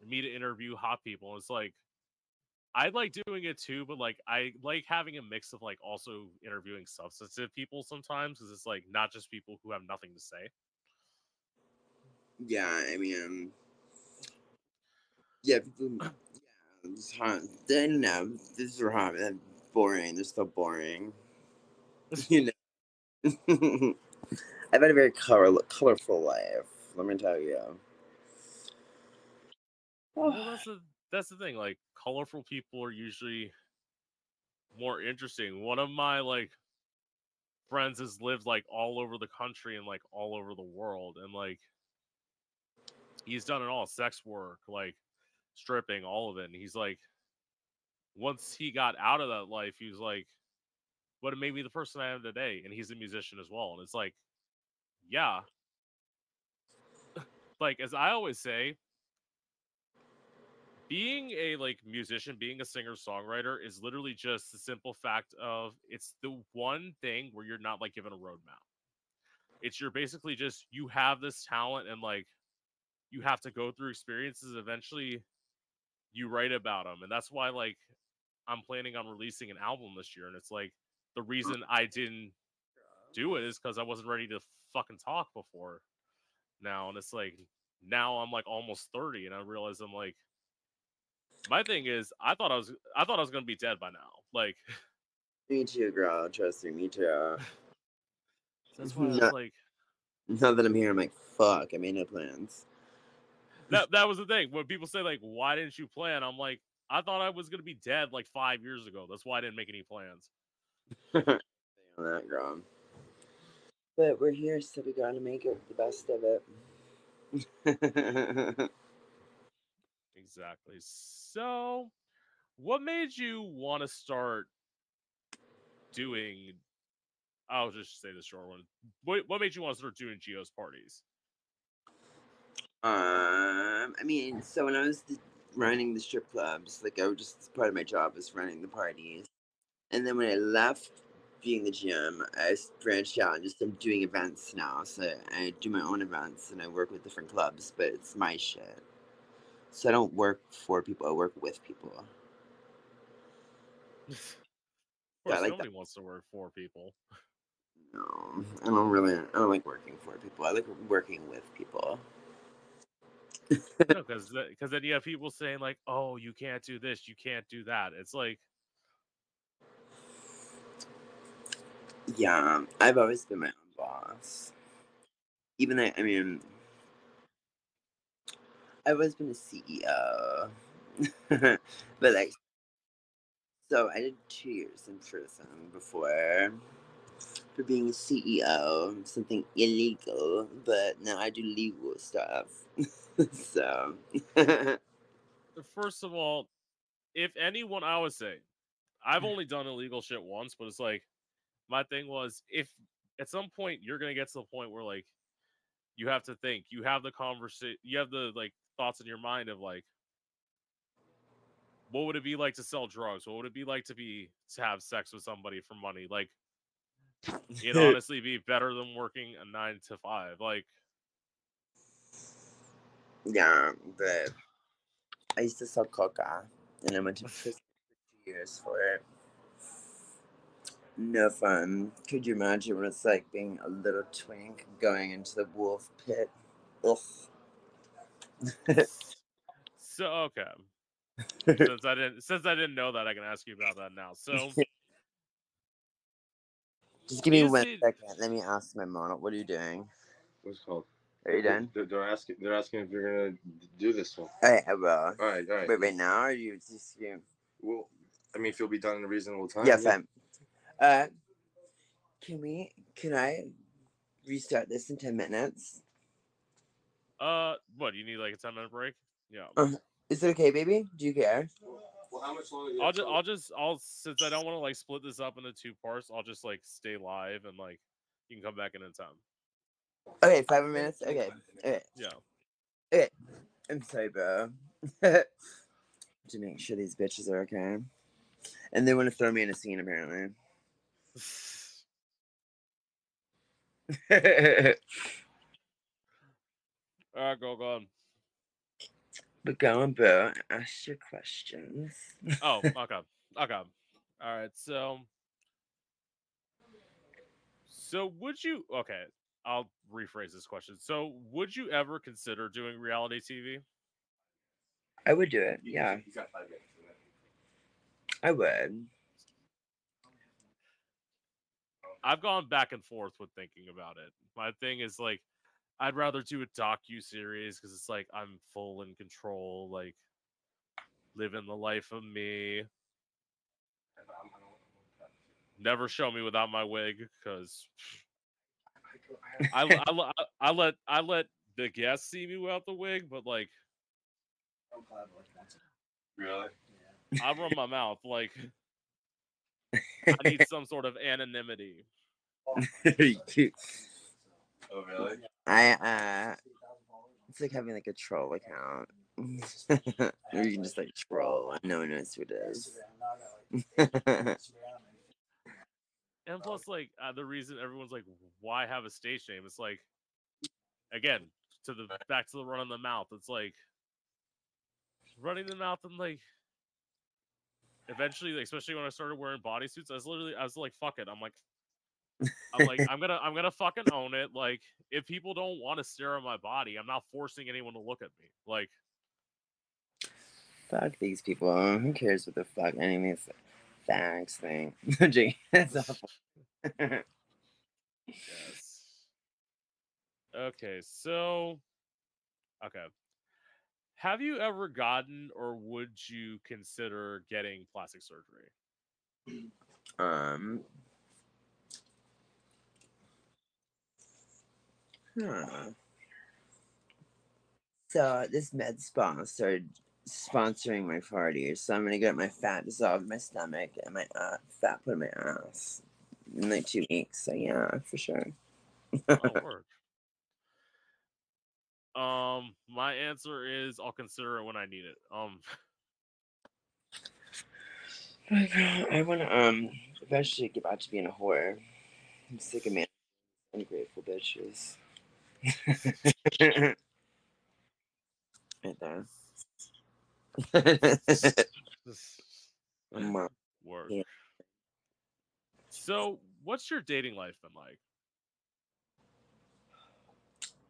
Speaker 2: me to interview hot people. It's like I like doing it too, but like I like having a mix of like also interviewing substantive people sometimes because it's like not just people who have nothing to say.
Speaker 1: yeah, I mean, yeah, people, yeah, it's hot. They don't. This is hot. They're boring. They're so boring. you know. I've had a very color, colorful life. Let me tell you.
Speaker 2: Well, that's the that's the thing. Like colorful people are usually more interesting. One of my like friends has lived like all over the country and like all over the world, and like he's done it all: sex work, like stripping, all of it. And he's like, once he got out of that life, he was like, "But it made me the person I am today." And he's a musician as well. And it's like, yeah, like as I always say, being a like musician, being a singer songwriter is literally just the simple fact of it's the one thing where you're not like given a roadmap. It's you're basically just you have this talent and like you have to go through experiences. Eventually, you write about them, and that's why like I'm planning on releasing an album this year. And it's like the mm-hmm. reason I didn't do it is because I wasn't ready to fucking talk before now, and it's like now I'm like almost 30, and I realize I'm like my thing is I thought I was I thought I was gonna be dead by now. Like
Speaker 1: Me too, girl. Trust me, me too.
Speaker 2: that's why I was
Speaker 1: No.
Speaker 2: like
Speaker 1: Now that I'm here, I'm like, fuck. I made no plans.
Speaker 2: that that was the thing. When people say like why didn't you plan? I'm like, I thought I was gonna be dead like five years ago. That's why I didn't make any plans.
Speaker 1: on that, girl. But we're here, so we gotta make it the best of it.
Speaker 2: Exactly. So what made you want to start doing I'll just say the short one. What what made you want to start doing Geo's parties?
Speaker 1: Um, I mean, so when I was the, running the strip clubs, like I was just part of my job was running the parties, and then when I left being the GM, I branched out and just I'm doing events now. So I do my own events and I work with different clubs, but it's my shit. So I don't work for people; I work with people. Yeah, like that.
Speaker 2: nobody wants to work for people.
Speaker 1: No, I don't really. I don't like working for people. I like working with people.
Speaker 2: no, because because then you have people saying like, "Oh, you can't do this, you can't do that." It's like,
Speaker 1: Yeah, I've always been my own boss. Even though, I mean, I've always been a CEO. but like, so I did two years in prison before for being a CEO something illegal, but now I do legal stuff. so,
Speaker 2: first of all, if anyone, I would say, I've mm. only done illegal shit once, but it's like, my thing was if at some point you're gonna get to the point where like you have to think, you have the conversation, you have the like thoughts in your mind of like, what would it be like to sell drugs? What would it be like to be to have sex with somebody for money? Like, it'd honestly be better than working a nine to five. Like,
Speaker 1: yeah, but I used to sell coca, and I went to prison for two years for it. No fun. Could you imagine what it's like being a little twink going into the wolf pit? Ugh.
Speaker 2: So okay. since I didn't since I didn't know that, I can ask you about that now. So
Speaker 1: Just give me
Speaker 2: Is
Speaker 1: one
Speaker 2: it-
Speaker 1: second. Let me ask my mom. What are you doing?
Speaker 3: What's it called?
Speaker 1: Are you done?
Speaker 3: They're, they're asking. They're asking if you're gonna do this one.
Speaker 1: All right, I will.
Speaker 3: All right, all right.
Speaker 1: Wait, right now, are you just you?
Speaker 3: Well, I mean, if you'll be done in a reasonable time.
Speaker 1: Yeah, fine. Uh, can we? Can I restart this in ten minutes?
Speaker 2: Uh what, you need like a ten minute break? Yeah.
Speaker 1: Uh, Is it okay, baby? Do you care?
Speaker 3: Well, how much longer?
Speaker 2: I'll just I'll just I'll since I don't want to like split this up into two parts, I'll just like stay live and like you can come back in in time.
Speaker 1: Okay, five minutes. Okay. Okay.
Speaker 2: Yeah.
Speaker 1: I'm sorry, bro. to make sure these bitches are okay. And they want to throw me in a scene, apparently.
Speaker 2: Alright, go go on.
Speaker 1: but go on, bro. Ask your questions.
Speaker 2: Oh, okay. Okay. Alright, so So would you okay, I'll rephrase this question. So would you ever consider doing reality TV?
Speaker 1: I would do it. Yeah,
Speaker 3: He's got five minutes.
Speaker 1: I would.
Speaker 2: I've gone back and forth with thinking about it. My thing is like, I'd rather do a docu series because it's like I'm full in control, like living the life of me. Never show me without my wig because I, l- I, l- I- I let I let the guests see me without the wig, but like
Speaker 3: Really?
Speaker 2: I run my mouth. Like I need some sort of anonymity.
Speaker 3: Oh, really?
Speaker 1: I uh, it's like having like a troll account. or you can just like troll and no one knows who it is.
Speaker 2: And plus, like uh, the reason everyone's like, "Why have a stage name?" It's like, again, to the back to the run in the mouth. It's like running the mouth and like eventually, like, especially when I started wearing bodysuits, I was literally, I was like, "Fuck it." I'm like, I'm like, I'm gonna, I'm gonna fucking own it. Like, if people don't want to stare at my body, I'm not forcing anyone to look at me. Like,
Speaker 1: fuck these people. Who cares what the fuck any of these facts thing? That's awful.
Speaker 2: Yes. Okay, so okay. Have you ever gotten or would you consider getting plastic surgery?
Speaker 1: um. Huh. So this med spa started sponsoring my parties, so I'm gonna get my fat dissolved in my stomach and my uh, fat put in my ass in like two weeks. So yeah, for sure.
Speaker 2: Work. Um, my answer is I'll consider it when I need it. Um,
Speaker 1: I want to um eventually get back to being a whore. I'm sick of man ungrateful bitches. Right does. Mom.
Speaker 2: work.
Speaker 1: Yeah.
Speaker 2: So, what's your dating life been like?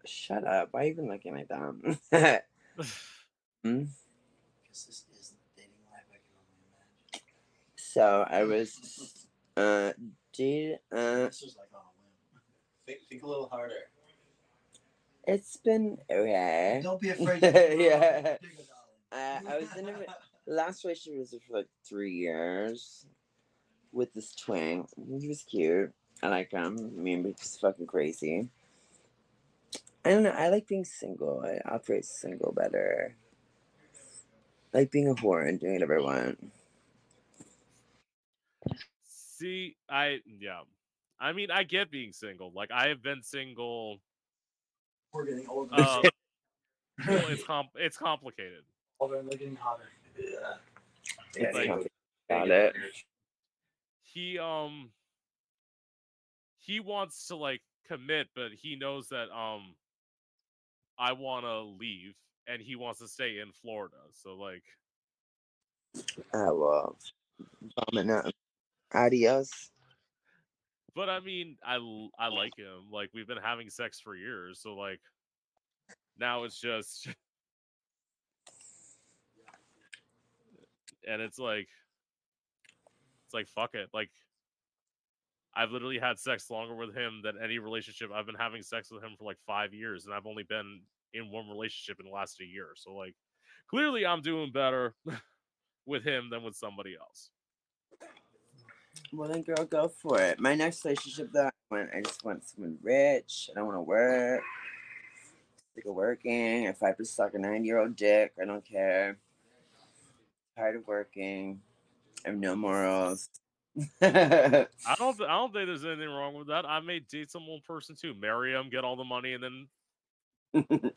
Speaker 1: Shut up. Why are you even looking like that? Hmm?
Speaker 4: Because this is the dating life I can only imagine.
Speaker 1: so I was uh date uh
Speaker 4: This was like on a whim. Think, think a little harder.
Speaker 1: It's been okay.
Speaker 4: Don't be afraid.
Speaker 1: Yeah. Uh, I was in a re- last relationship was for like three years with this twin. He was cute. I like him. I mean, but he's fucking crazy. I don't know. I like being single. I operate single better. I like being a whore and doing whatever I want.
Speaker 2: See, I yeah. I mean, I get being single. Like I have been single.
Speaker 4: We're getting older.
Speaker 2: Um, well, it's comp it's complicated.
Speaker 4: older and they're getting hotter. Yeah.
Speaker 1: It's
Speaker 2: like-
Speaker 1: not about it.
Speaker 2: He um he wants to like commit, but he knows that um I want to leave and he wants to stay in Florida. So like
Speaker 1: I love. Vomit now. Adios.
Speaker 2: But I mean, I I like him. Like we've been having sex for years, so like now it's just and it's like it's like fuck it like i've literally had sex longer with him than any relationship i've been having sex with him for like five years and i've only been in one relationship in the last year so like clearly i'm doing better with him than with somebody else
Speaker 1: Well, then, girl, go for it. My next relationship, though, I want, I just want someone rich. I don't want to work. Sick of working. If I have to suck a nine-year-old dick, I don't care. Tired of working. I have no morals.
Speaker 2: i don't th- i don't think there's anything wrong with that i may date some old person too marry him get all the money and then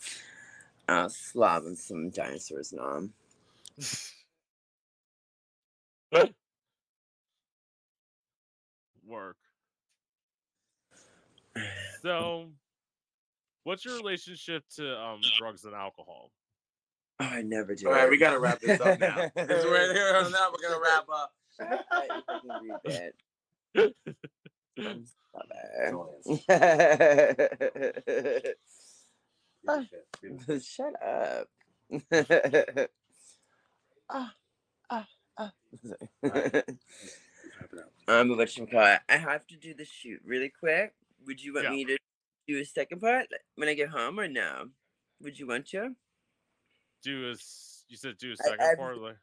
Speaker 1: I'll slob some dinosaurs nom.
Speaker 2: work. So, what's your relationship to um drugs and alcohol?
Speaker 1: Oh, I never do.
Speaker 3: All right, we gotta wrap this up now. this is right here on that. We're gonna wrap up.
Speaker 1: I fucking read. Shut up. ah, ah, ah. Um, what you call it? I have to do the shoot really quick. Would you want
Speaker 2: Yeah.
Speaker 1: me to do a second part when I get home or no? Would you want to?
Speaker 2: Do a, you said do a
Speaker 1: I-
Speaker 2: second
Speaker 1: I've-
Speaker 2: part? Like,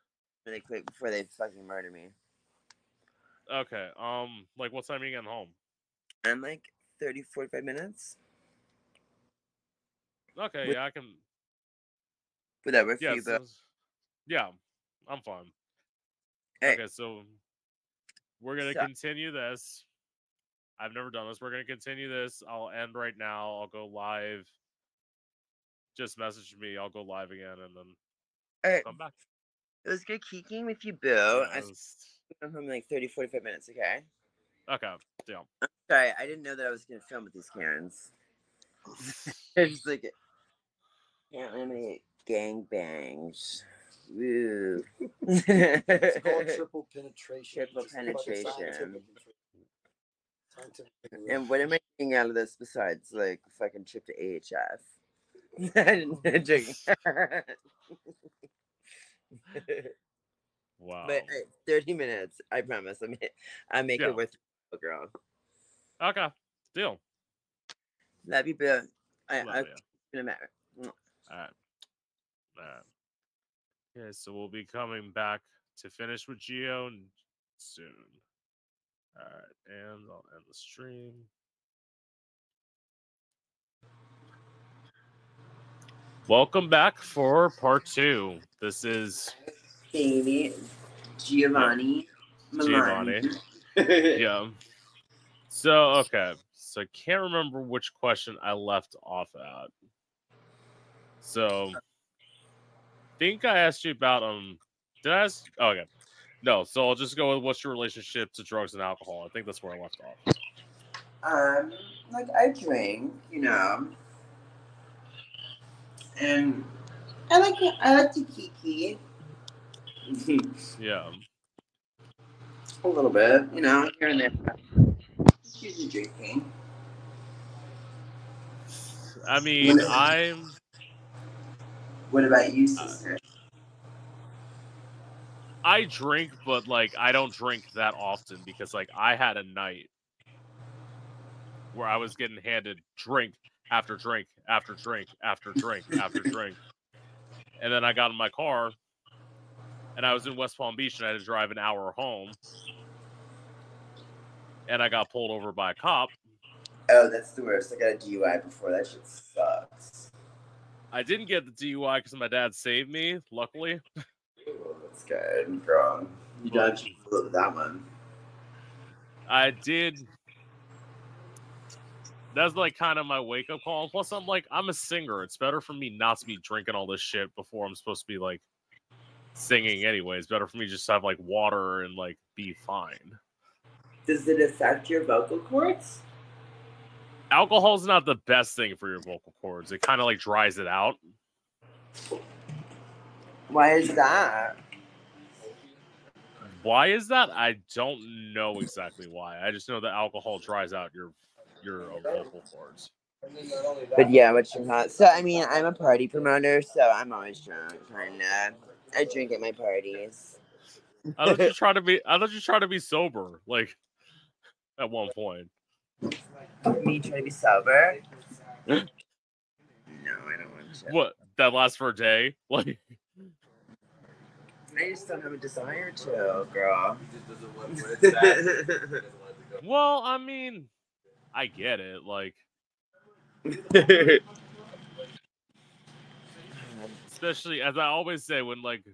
Speaker 1: Really quick before they fucking murder me.
Speaker 2: okay. Um, like what time are you getting home?
Speaker 1: I'm like 30, 45 minutes.
Speaker 2: Okay, yeah, I can.
Speaker 1: Would that work for
Speaker 2: Yeah,
Speaker 1: you, Bill?
Speaker 2: so- yeah, I'm fine.
Speaker 1: Hey.
Speaker 2: Okay, so we're gonna
Speaker 1: So-
Speaker 2: continue this. I've never done this. We're gonna continue this. I'll end right now. I'll go live. Just message me. I'll go live again, and then
Speaker 1: All right.
Speaker 2: come back.
Speaker 1: It was good kicking with you, Bill. I
Speaker 2: Yes.
Speaker 1: I'm home like 30, 45 minutes, okay?
Speaker 2: Okay, deal.
Speaker 1: Sorry, I didn't know that I was going to film with these Karens. It's like, can't eliminate gang bangs. Woo.
Speaker 4: It's called triple penetration.
Speaker 1: Triple
Speaker 4: Just
Speaker 1: penetration.
Speaker 4: scientific- scientific word.
Speaker 1: and what am I getting out of this besides like fucking trip to AHS? I'm joking.
Speaker 2: Wow.
Speaker 1: but hey, 30 minutes, I promise. I make, I make
Speaker 2: Yeah.
Speaker 1: it worth it, girl.
Speaker 2: Okay, deal.
Speaker 1: Love you, Bill. I,
Speaker 2: Love
Speaker 1: I,
Speaker 2: ya.
Speaker 1: in a matter.
Speaker 2: All right. All right. Okay, so we'll be coming back to finish with Geo soon. All right, and I'll end the stream. Welcome back for part two. This is
Speaker 1: Baby, Giovanni.
Speaker 2: Giovanni. Yeah. So okay, so I can't remember which question I left off at. So, think I asked you about um. Did I ask? Oh, okay. No, so I'll just go with what's your relationship to drugs and alcohol. I think that's where I left off.
Speaker 1: Um, like I drink, you know, and I like I like to kiki.
Speaker 2: Yeah.
Speaker 1: A little bit, you know, here and there. Just usually drinking.
Speaker 2: I mean, I'm
Speaker 1: What about you,
Speaker 2: Uh,
Speaker 1: sister?
Speaker 2: I drink, but like I don't drink that often because like I had a night where I was getting handed drink after drink after drink after drink after drink. And then I got in my car and I was in West Palm Beach and I had to drive an hour home. And I got pulled over by a cop.
Speaker 1: oh, that's the worst. I got a DUI before. That shit sucks.
Speaker 2: I didn't get the DUI because my dad saved me, luckily.
Speaker 1: Ooh, that's good, girl. You dodged that one.
Speaker 2: I did. That's like kind of my wake up call. Plus, I'm like, I'm a singer. It's better for me not to be drinking all this shit before I'm supposed to be like singing anyway. It's better for me just to have like water and like be fine.
Speaker 1: Does it affect your vocal cords?
Speaker 2: Alcohol's not the best thing for your vocal cords. It kind of like dries it out.
Speaker 1: Why is that?
Speaker 2: Why is that? I don't know exactly why. I just know that alcohol dries out your your uh, vocal cords.
Speaker 4: And then not only that,
Speaker 1: But yeah, what you call So I mean, I'm a party promoter, so I'm always drunk. Kinda. I drink at my parties.
Speaker 2: I thought you trying to be. I thought you trying to be sober. Like at one point.
Speaker 1: Me trying to be sober? no, I don't want to.
Speaker 2: What that lasts for a day? Like
Speaker 1: I just don't have a desire to, girl.
Speaker 2: Well, I mean, I get it. Like, especially as I always say, when like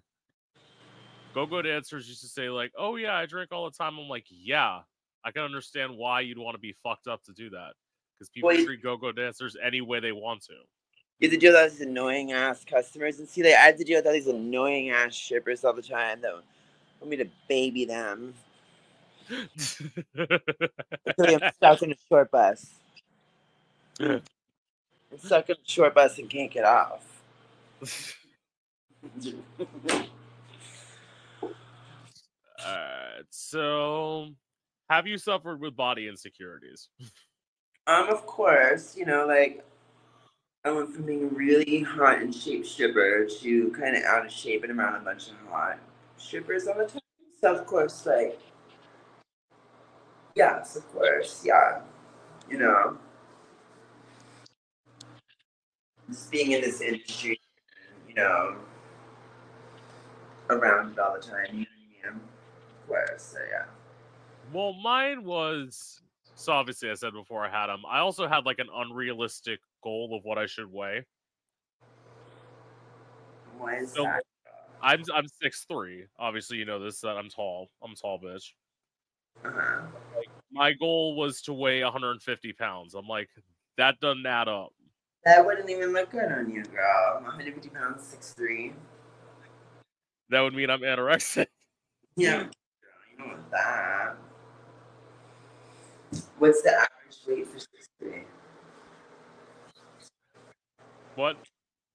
Speaker 2: go-go dancers used to say, like, "Oh yeah, I drink all the time." I'm like, yeah, I can understand why you'd want to be fucked up to do that because people
Speaker 1: Well,
Speaker 2: treat go-go dancers any way they want to.
Speaker 1: You have to deal with all these annoying ass customers and see, like, I have to deal with all these annoying ass shippers all the time that want me to baby them. Until I'm stuck in a short bus. I'm stuck in a short bus and can't get off.
Speaker 2: Alright, so have you suffered with body insecurities?
Speaker 1: Um, of course, you know, like I went from being really hot and shape stripper to kind of out of shape and around a bunch of hot strippers all the time. So of course, like, yes, of course, yeah, you know, just being in this industry, you know, around it all the time. You know what I mean? Of course, so yeah.
Speaker 2: Well, mine was so obviously I said before I had them. I also had like an unrealistic goal of what I should weigh.
Speaker 1: Why is
Speaker 2: So-
Speaker 1: that?
Speaker 2: I'm I'm six three. Obviously, you know this that I'm tall. I'm a tall bitch.
Speaker 1: Uh-huh.
Speaker 2: My goal was to weigh 150 pounds. I'm like, that doesn't add up.
Speaker 1: That wouldn't even look good on you, girl. 150 pounds, six three.
Speaker 2: That would mean I'm anorexic.
Speaker 1: Yeah. Girl, you know that. What's the average weight for 6'3"?
Speaker 2: What?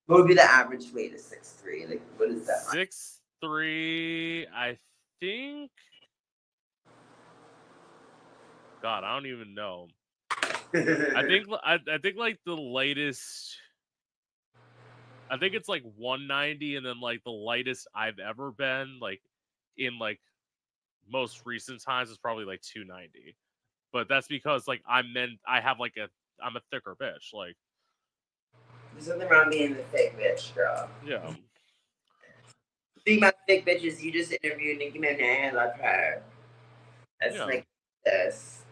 Speaker 1: What would be the average weight of 6'3"? Like, what is that?
Speaker 2: Six three. I think. God, I don't even know. I think I, I think like the latest I think it's like 190 and then like the lightest I've ever been like in like most recent times is probably like 290. But that's because like I'm meant I have like a I'm a thicker bitch like
Speaker 1: There's nothing wrong being the thick bitch, girl.
Speaker 2: yeah.
Speaker 1: Speaking about thick bitches, you just interviewed Nikki Monet. I love her. That's
Speaker 2: Yeah.
Speaker 1: like this.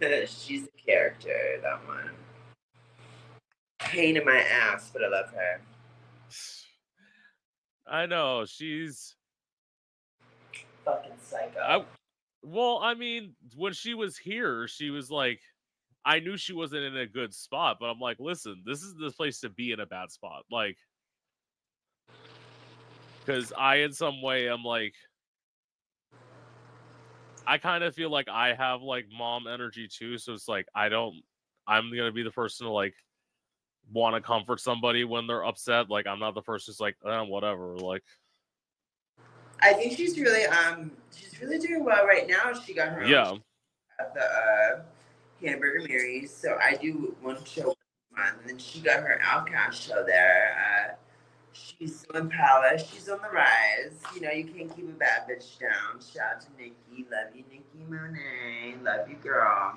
Speaker 1: She's the character, that one. Pain in my ass, but I love her.
Speaker 2: I know she's
Speaker 1: Fucking psycho.
Speaker 2: I, well, I mean, when she was here, she was like, I knew she wasn't in a good spot, but I'm like, listen, this is the place to be in a bad spot. Like, because I, in some way, I'm like, I kind of feel like I have like mom energy too. So it's like, I don't, I'm going to be the person to like want to comfort somebody when they're upset. Like, I'm not the person who's like, eh, whatever. Like,
Speaker 1: I think she's really um she's really doing well right now. She got her
Speaker 2: yeah.
Speaker 1: the uh, Hamburger Mary's. So I do one show a month, and then she got her Outcast show there. Uh, she's so impala. She's on the rise. You know, you can't keep a bad bitch down. Shout out to Nikki. Love you, Nikki Monet. Love you, girl.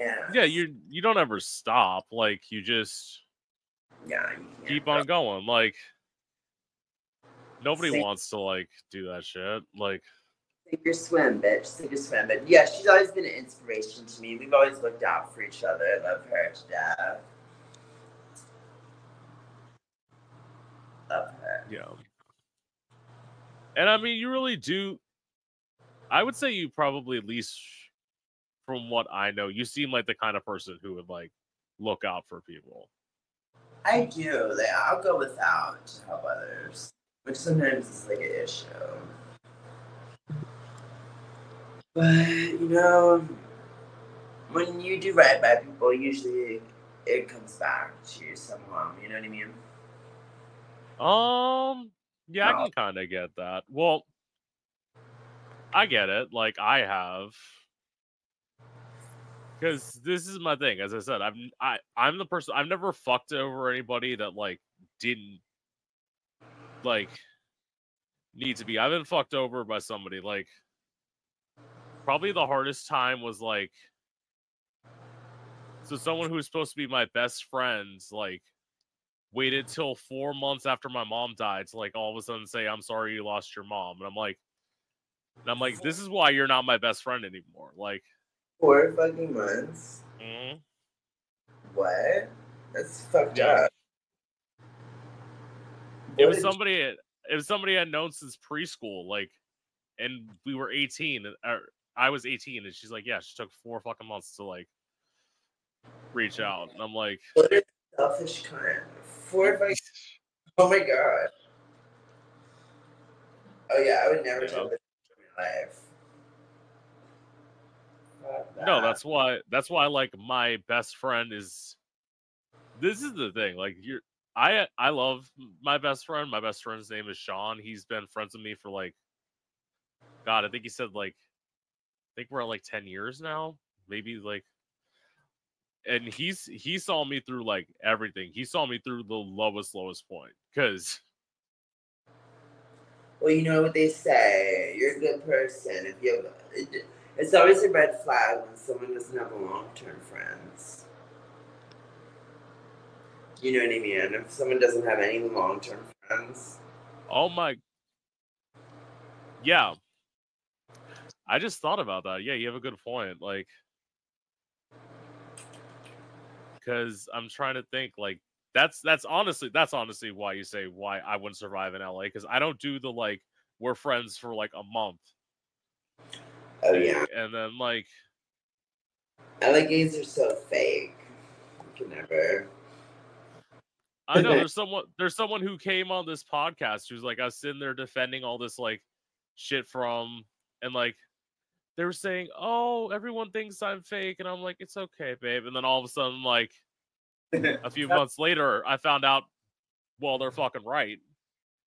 Speaker 1: Yeah.
Speaker 2: yeah you you don't ever stop like you just
Speaker 1: Yeah. you
Speaker 2: keep on going like nobody
Speaker 1: Same.
Speaker 2: wants to like do that shit like
Speaker 1: Sink or swim, bitch. Sink or swim. But yeah, she's always been an inspiration to me. We've always looked out for each other. I love her to death. Love her.
Speaker 2: yeah and i mean you really do i would say you probably at least from what i know you seem like the kind of person who would like look out for people
Speaker 1: I do. Like, I'll go without to help others, which sometimes is like an issue. But you know, when you do right by people, usually it comes back to somehow. You know what I mean?
Speaker 2: um yeah i can kind of get that well i get it like i have because this is my thing as i said i'm i i'm the person i've never fucked over anybody that like didn't like need to be. I've been fucked over by somebody. Like, probably the hardest time was like, so someone who was supposed to be my best friend, like, waited till four months after my mom died to like all of a sudden say, "I'm sorry you lost your mom," and I'm like, and I'm like, this is why you're not my best friend anymore. Like,
Speaker 1: Four fucking months.
Speaker 2: mhm.
Speaker 1: What? That's fucked
Speaker 2: Yeah.
Speaker 1: up.
Speaker 2: It was somebody. It was somebody I'd known since preschool. Like, and we were 18. Or I was 18, and she's like, yeah, she took four fucking months to like reach out, and I'm like,
Speaker 1: What a selfish cunt. Four fucking. Oh my god. Oh yeah, I would never tell this in my life. Fuck
Speaker 2: no, that's why. That's why like my best friend is. This is the thing. Like you're. I I love my best friend. My best friend's name is Sean. He's been friends with me for like. God, I think he said like. I think we're at like ten years now. Maybe like. And he's he saw me through like everything. He saw me through the lowest lowest point because
Speaker 1: Well, you know what they say. You're a good person if you have. It's always a red flag when someone doesn't have long-term friends. You know what I mean? If someone doesn't have any long-term friends.
Speaker 2: Oh my. Yeah. I just thought about that. Yeah, you have a good point. Like, because I'm trying to think. Like, that's that's honestly that's honestly why you say why I wouldn't survive in LA because I don't do the like we're friends for like a month.
Speaker 1: Oh yeah,
Speaker 2: And then like
Speaker 1: LA gays are so fake. You can never.
Speaker 2: I know there's someone there's someone who came on this podcast who's like I was sitting there defending all this like shit from and like they were saying, Oh, everyone thinks I'm fake and I'm like, It's okay, babe. And then all of a sudden, like a few months later, I found out well, they're fucking right.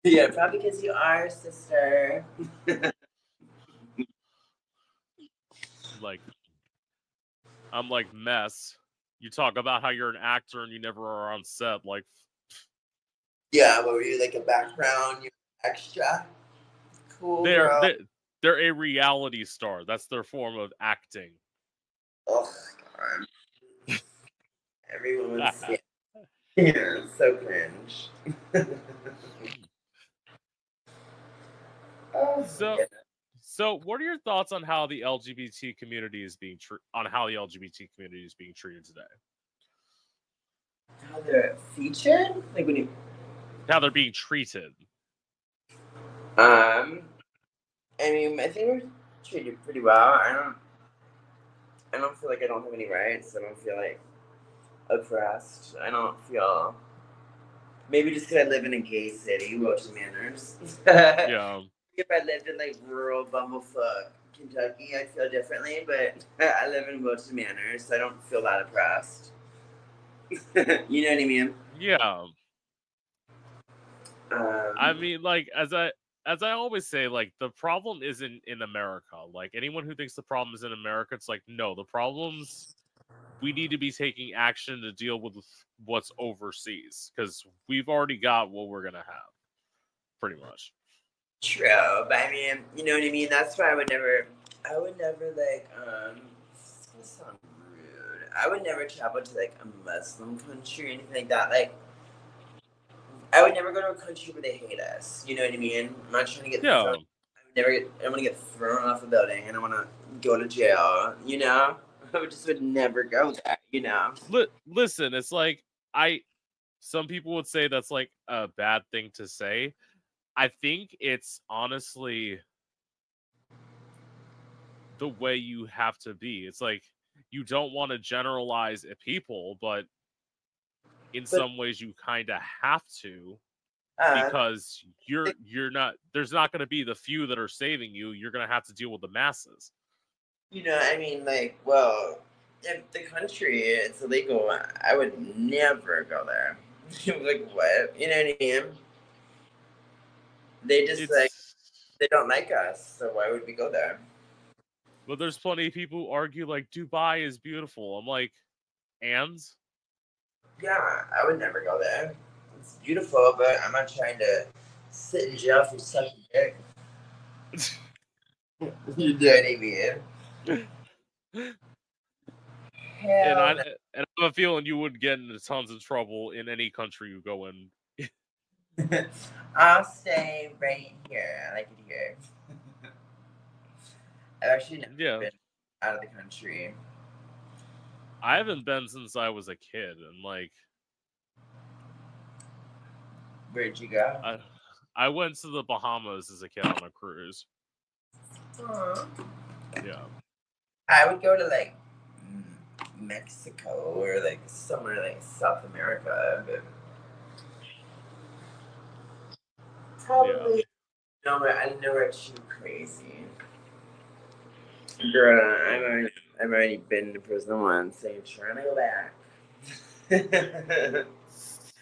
Speaker 1: Yeah, probably because you are, sister.
Speaker 2: Like I'm like mess. You talk about how you're an actor and you never are on set, like
Speaker 1: Yeah, what were you like a background? You extra? Cool.
Speaker 2: they're
Speaker 1: girl.
Speaker 2: they're, they're a reality star. That's their form of acting.
Speaker 1: Oh god. Everyone's yeah, so cringe. oh,
Speaker 2: So-
Speaker 1: yeah.
Speaker 2: So, what are your thoughts on how the LGBT community is being tre- on how the LGBT community is being treated today?
Speaker 1: how they're featured? Like when you
Speaker 2: How they're being treated?
Speaker 1: um I mean I think we're treated pretty well. I don't I don't feel like I don't have any rights. I don't feel like oppressed. I don't feel maybe just because I live in a gay city, Wilton Manors.
Speaker 2: Yeah,
Speaker 1: if I lived in like rural Bumblefuck, Kentucky, I'd feel differently. But I live in Wilton Manor, so I don't feel that oppressed. you know what I mean?
Speaker 2: yeah.
Speaker 1: Um,
Speaker 2: I mean, like as I as I always say, like the problem isn't in America. Like anyone who thinks the problem is in America, it's like no, the problems. We need to be taking action to deal with what's overseas because we've already got what we're gonna have, pretty much.
Speaker 1: true, but I mean, you know what I mean. That's why I would never, I would never like, um, gonna sound rude. I would never travel to like a Muslim country or anything like that. Like, I would never go to a country where they hate us. You know what I mean? I'm not trying to get
Speaker 2: Yeah,
Speaker 1: thrown- I would never get, I want to get thrown off a building and I want to go to jail, you know? I just would never go there, you know?
Speaker 2: li- listen, it's like I some people would say that's like a bad thing to say. I think it's honestly the way you have to be. It's like you don't want to generalize people, but in
Speaker 1: But-
Speaker 2: some ways you kind of have to
Speaker 1: Uh,
Speaker 2: because you're you're not there's not going to be the few that are saving you. You're going to have to deal with the masses.
Speaker 1: you know, I mean, like, well, if the country it's illegal, I would never go there. like, what? You know what I mean? They just, like, they don't like us, so why would we go there?
Speaker 2: but there's plenty of people who argue like Dubai is beautiful. I'm like, and
Speaker 1: Yeah, I would never go there. It's beautiful, but I'm not trying to sit in jail for sucking dick. you know what I mean?
Speaker 2: and I and I have a feeling you would get into tons of trouble in any country you go in.
Speaker 1: I'll stay right here. I like it here. I've actually never
Speaker 2: Yeah.
Speaker 1: been out of the country.
Speaker 2: I haven't been since I was a kid, and like
Speaker 1: Where'd you go?
Speaker 2: I I went to the Bahamas as a kid on a cruise.
Speaker 1: Aw.
Speaker 2: Yeah.
Speaker 1: I would go to like mm, Mexico or like somewhere like South America, but probably nowhere. I nowhere too crazy. Girl, I've already, I've already been to prison once, so I'm trying to go back.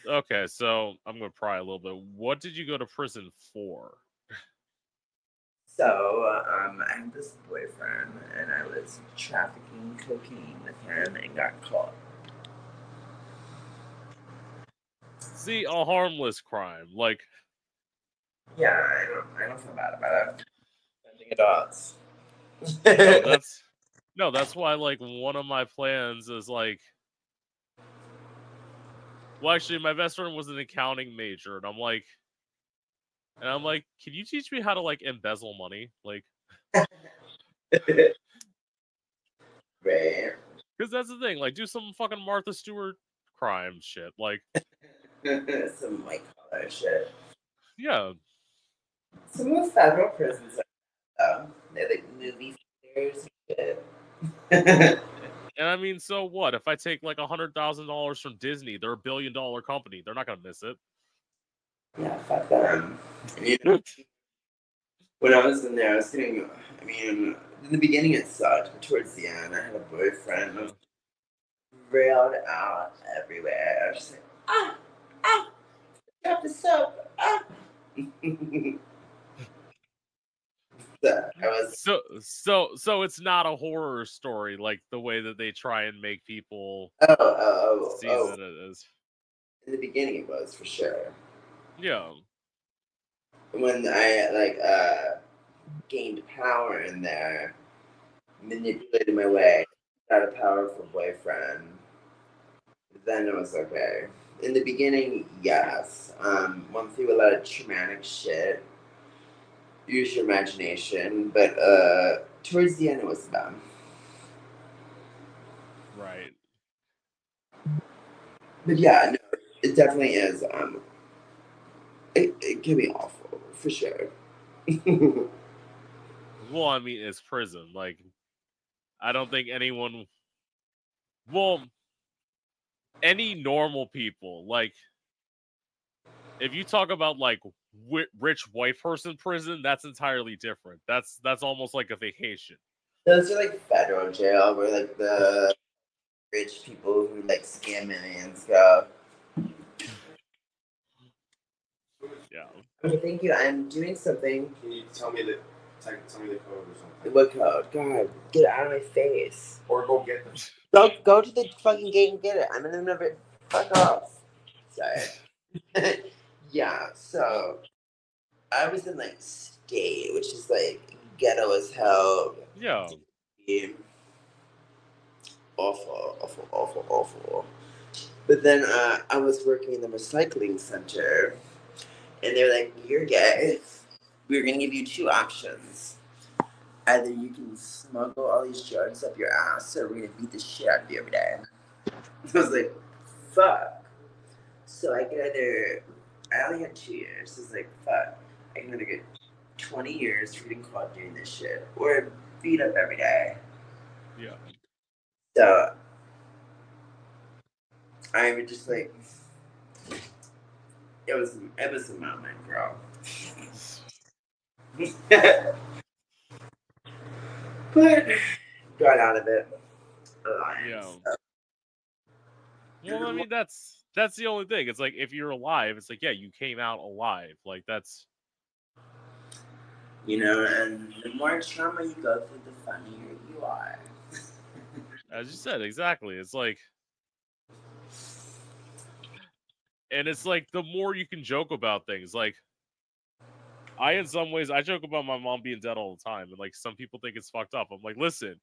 Speaker 2: Okay, so I'm gonna pry a little bit. What did you go to prison for?
Speaker 1: so, um, I had this boyfriend, and I was trafficking cocaine with him and got caught.
Speaker 2: See, a harmless crime. Like,
Speaker 1: Yeah, I don't, I don't feel bad about it. I think
Speaker 2: no, that's no, that's why like one of my plans is like well actually my best friend was an accounting major and I'm like and I'm like, can you teach me how to like embezzle money? Like because that's the thing, like do some fucking Martha Stewart crime shit. Like,
Speaker 1: Some white collar shit.
Speaker 2: yeah.
Speaker 1: Some of the federal prisons are um, they're like movie theaters and shit.
Speaker 2: And I mean, so what? If I take like a hundred thousand dollars from Disney, they're a billion dollar company. They're not gonna miss it.
Speaker 1: yeah, fuck them. You know, when I was in there, I was getting. I mean, in the beginning it sucked, but towards the end, I had a boyfriend. I was railed out everywhere. I was just like, ah, ah, drop the soap, ah. so was
Speaker 2: So so so it's not a horror story like the way that they try and make people
Speaker 1: oh oh oh,
Speaker 2: see
Speaker 1: oh.
Speaker 2: that it is.
Speaker 1: in the beginning it was for sure.
Speaker 2: Yeah.
Speaker 1: when I like uh gained power in there, manipulated my way, got a powerful boyfriend. Then it was okay. In the beginning, yes. Um, went through a lot of traumatic shit. Use your imagination, but uh, towards the end, it was done.
Speaker 2: Right.
Speaker 1: But yeah, no, it definitely is. Um, it, it can be awful for sure.
Speaker 2: Well, I mean, it's prison. Like, I don't think anyone. Well, any normal people, like, if you talk about like wi- rich white person prison, that's entirely different. That's that's almost like a vacation.
Speaker 1: Those are like federal jail where like the rich people who like scam and stuff.
Speaker 2: Yeah.
Speaker 1: Okay, thank you. I'm doing something.
Speaker 3: Can you tell me the tell, tell me the code or something?
Speaker 1: What code? God, get out of my face.
Speaker 3: Or go get them.
Speaker 1: Go go to the fucking gate and get it. I'm in the middle of it. Fuck off. Sorry. yeah, so I was in like state, which is like ghetto as hell.
Speaker 2: Yeah.
Speaker 1: awful, awful, awful, awful. But then uh, I was working in the recycling center, and they're like, "You're gay. We're gonna give you two options. Either you can smuggle all these drugs up your ass, or we're gonna beat the shit out of you every day." I was like, "Fuck." So I could either. I only had two years. So I was like, "Fuck." I can either get twenty years for getting caught doing this shit, or beat up every day.
Speaker 2: Yeah.
Speaker 1: So I would just like it was it was a moment, bro. but got out of it. alive,
Speaker 2: Yeah.
Speaker 1: so.
Speaker 2: Well, I mean, that's that's the only thing. It's like if you're alive, it's like yeah, you came out alive. Like that's
Speaker 1: You know, and the more trauma you go through, the funnier you are.
Speaker 2: as you said exactly. It's like, and it's like the more you can joke about things, like I, in some ways, I joke about my mom being dead all the time, and like some people think it's fucked up. I'm like, listen,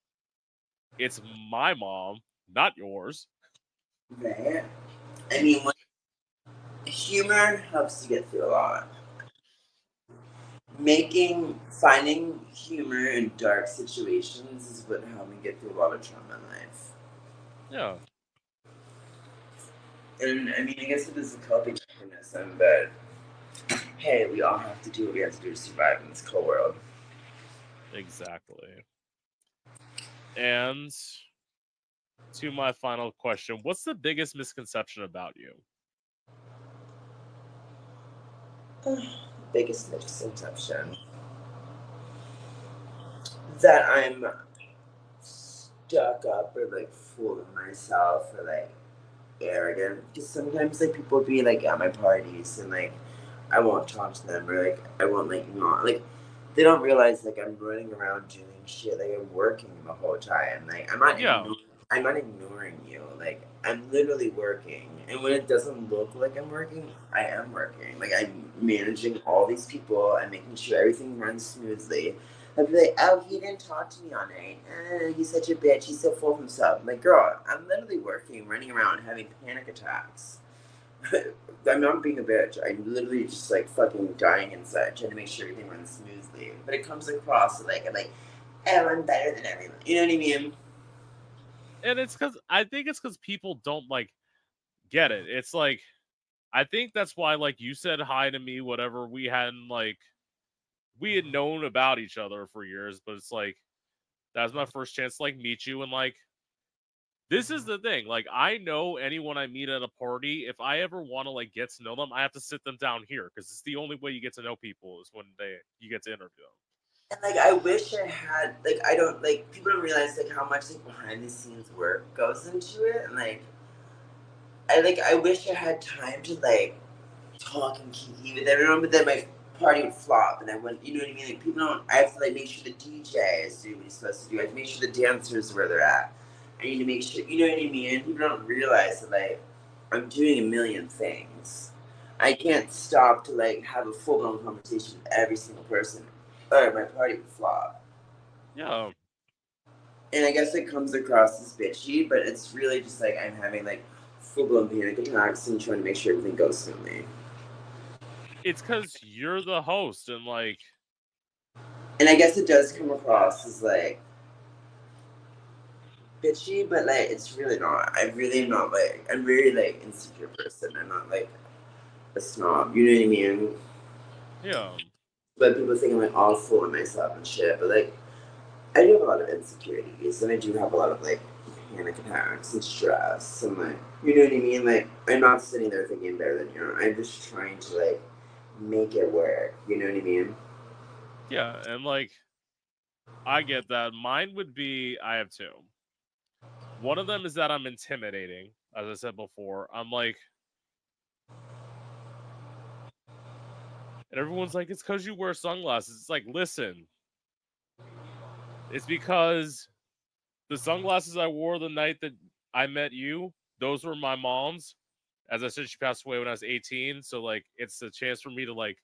Speaker 2: it's my mom, not yours.
Speaker 1: Right. I mean, humor helps you get through a lot. Making, finding humor in dark situations is what helped me get through a lot of trauma in life.
Speaker 2: Yeah,
Speaker 1: And I mean, I guess it is a coping mechanism, but hey, we all have to do what we have to do to survive in this cold world.
Speaker 2: exactly. And to my final question, what's the biggest misconception about you?
Speaker 1: Biggest misconception that I'm stuck up or like full of myself or like arrogant. Because sometimes like people be like at my parties and like I won't talk to them or like I won't like not like they don't realize like I'm running around doing shit like I'm working the whole time. Like I'm not
Speaker 2: Yeah.
Speaker 1: igno- I'm not ignoring you. Like I'm literally working. And when it doesn't look like I'm working, I am working. Like I'm managing all these people. I'm making sure everything runs smoothly. I'd be like, oh, he didn't talk to me all night. Eh, he's such a bitch. He's so full of himself. I'm like, girl, I'm literally working, running around, having panic attacks. I'm not being a bitch. I'm literally just like fucking dying inside, trying to make sure everything runs smoothly. But it comes across like I'm like, oh, I'm better than everyone. You know what I mean?
Speaker 2: And it's because I think it's because people don't like get it. It's like I think that's why like you said hi to me, whatever we hadn't like we had known about each other for years, but it's like that was my first chance to like meet you and like this is mm-hmm. the thing. Like I know anyone I meet at a party, if I ever want to like get to know them, I have to sit them down here because it's the only way you get to know people is when they you get to interview them.
Speaker 1: And like I wish I had like I don't like people don't realize like how much like behind the scenes work goes into it and like I like I wish I had time to like talk and kiki with everyone, but then my party would flop and I wouldn't you know what I mean? Like people don't I have to like make sure the DJ is doing what he's supposed to do. I have to make sure the dancers where they're at. I need to make sure you know what I mean? People don't realize that like I'm doing a million things. I can't stop to like have a full blown conversation with every single person or my party would flop.
Speaker 2: Yeah.
Speaker 1: And I guess it comes across as bitchy, but it's really just like I'm having like full blown panic attacks and trying to make sure everything goes smoothly.
Speaker 2: It's because you're the host and like
Speaker 1: And I guess it does come across as like bitchy, but like it's really not. I really am not like I'm very like insecure person. I'm not like a snob. You know what I mean?
Speaker 2: yeah.
Speaker 1: But people think I'm like all full of myself and shit. But like, I do have a lot of insecurities, and I do have a lot of like panic attacks and stress, and like, you know what I mean? Like, I'm not sitting there thinking better than you. I'm just trying to like make it work. You know what I mean?
Speaker 2: Yeah, and like I get that. Mine would be I have two. One of them is that I'm intimidating, as I said before. I'm like and everyone's like, it's because you wear sunglasses. It's like, listen. It's because the sunglasses I wore the night that I met you, those were my mom's. As I said, she passed away when I was 18. So like it's a chance for me to like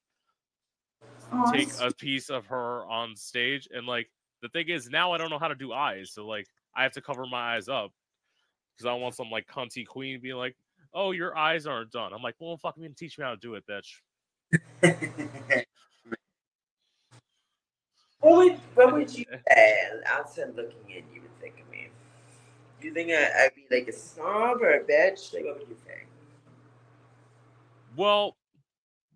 Speaker 2: take a piece of her on stage and like the thing is now i don't know how to do eyes so like i have to cover my eyes up because i don't want some like cunty queen being like oh your eyes aren't done i'm like well fuck me and teach me how to do it bitch
Speaker 1: what would what would you say outside looking in? You would think of me. Do you think I, I'd be like a snob or a bitch? Like, what would you think?
Speaker 2: well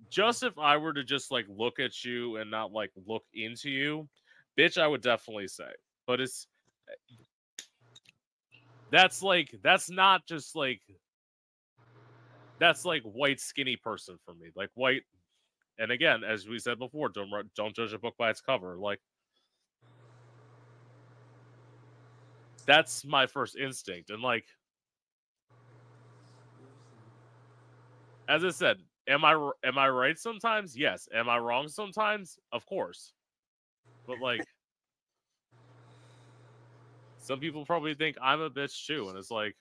Speaker 2: just if i were to just like look at you and not like look into you bitch i would definitely say but it's that's like that's not just like that's like white skinny person for me like white and again as we said before don't don't judge a book by its cover like that's my first instinct and like as i said am I am i right sometimes? Yes. Am i wrong sometimes? Of course. But like some people probably think i'm a bitch too and it's like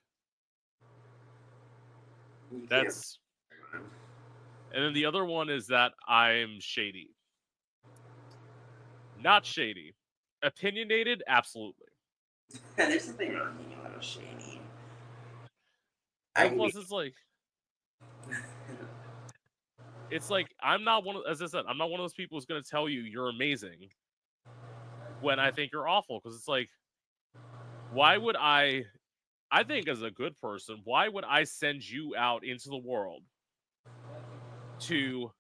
Speaker 2: that's and then the other one is that i'm shady not shady. Opinionated, absolutely.
Speaker 1: There's something wrong being a little shady. I
Speaker 2: plus, it's like it's like I'm not one of, as I said, I'm not one of those people who's gonna tell you you're amazing when I think you're awful. Because it's like, why would I? I think as a good person, why would I send you out into the world to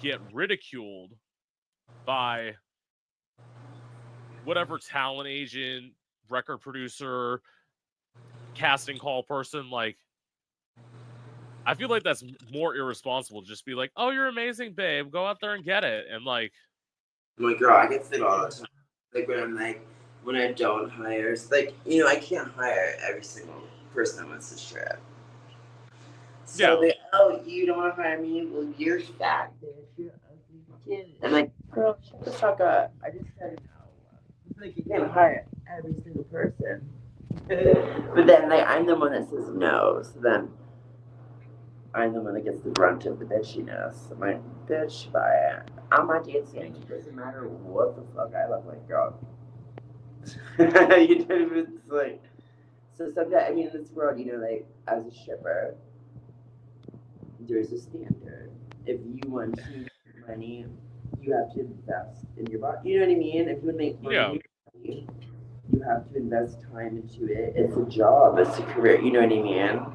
Speaker 2: get ridiculed by whatever talent agent, record producer, casting call person? Like, I feel like that's more irresponsible to just be like, "Oh, you're amazing, babe. Go out there and get it." And like,
Speaker 1: I'm like, girl, I get it all the time. Like when I'm like, when I don't hire, it's like, you know, I can't hire every single person that wants to strip. So
Speaker 2: Yeah.
Speaker 1: they, oh, you don't want to hire me? Well, you're fat. You're ugly. I'm like, girl, shut the fuck up. I just said it out loud. It's like you can't hire every single person. but then, like, I'm the one that says no. So then, I'm the one that gets the brunt of the bitchiness. I'm like, bitch, bye. I'm not dancing. It doesn't matter what the fuck I look like, girl. you know, it's like, so sometimes, I mean, in this world, you know, like, as a stripper, there's a standard. If you want to make money, you have to invest in your body. You know what I mean? If you want to make money,
Speaker 2: Yeah.
Speaker 1: you have to invest time into it. It's a job. It's a career. You know what I mean?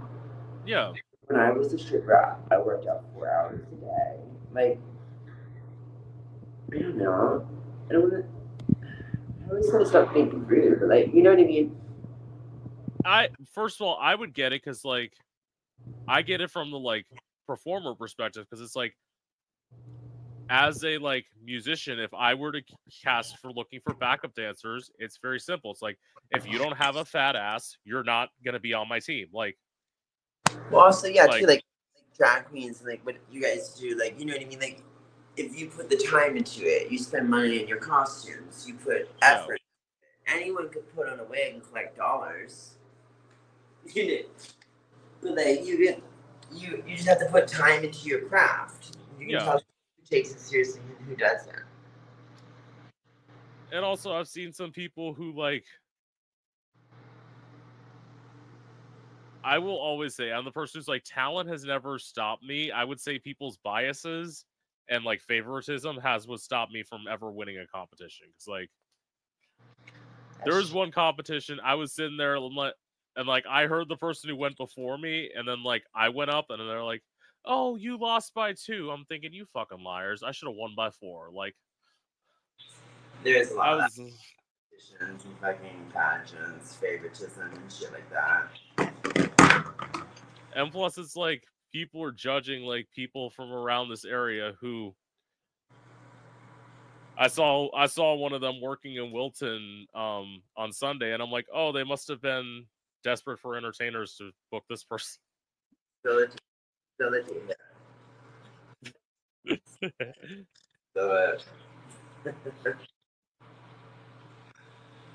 Speaker 2: yeah,
Speaker 1: when I was a stripper, I worked out four hours a day. Like, I don't know. I don't want to. I always want to stop thinking rude, but like, you know what I mean?
Speaker 2: I first of all, I would get it because like, I get it from the like performer perspective because it's like, as a like musician, if I were to cast for looking for backup dancers, it's very simple. It's like if you don't have a fat ass, you're not gonna be on my team. Like,
Speaker 1: Well, also, yeah,
Speaker 2: Like-
Speaker 1: too, like, like drag queens like what you guys do, like, you know what I mean? Like, if you put the time into it, you spend money in your costumes, you put effort. Anyone could put on a wig and collect dollars. You know, but like you get, you you just have to put time into your craft. You can
Speaker 2: Yeah.
Speaker 1: tell who takes it seriously and who doesn't.
Speaker 2: and also I've seen some people who like. I will always say I'm the person who's like talent has never stopped me. I would say people's biases and like favoritism has what stopped me from ever winning a competition. Because like there was one competition I was sitting there like, and like I heard the person who went before me, and then like I went up and they're like, "Oh, you lost by two. I'm thinking you fucking liars. I should have won by four. Like
Speaker 1: There's a lot
Speaker 2: I
Speaker 1: of
Speaker 2: was.
Speaker 1: competitions and fucking pageants, favoritism and shit like that.
Speaker 2: And plus, it's like people are judging like people from around this area who I saw. I saw one of them working in Wilton um, on Sunday, and I'm like, oh, they must have been desperate for entertainers to book this person.
Speaker 1: So it, so so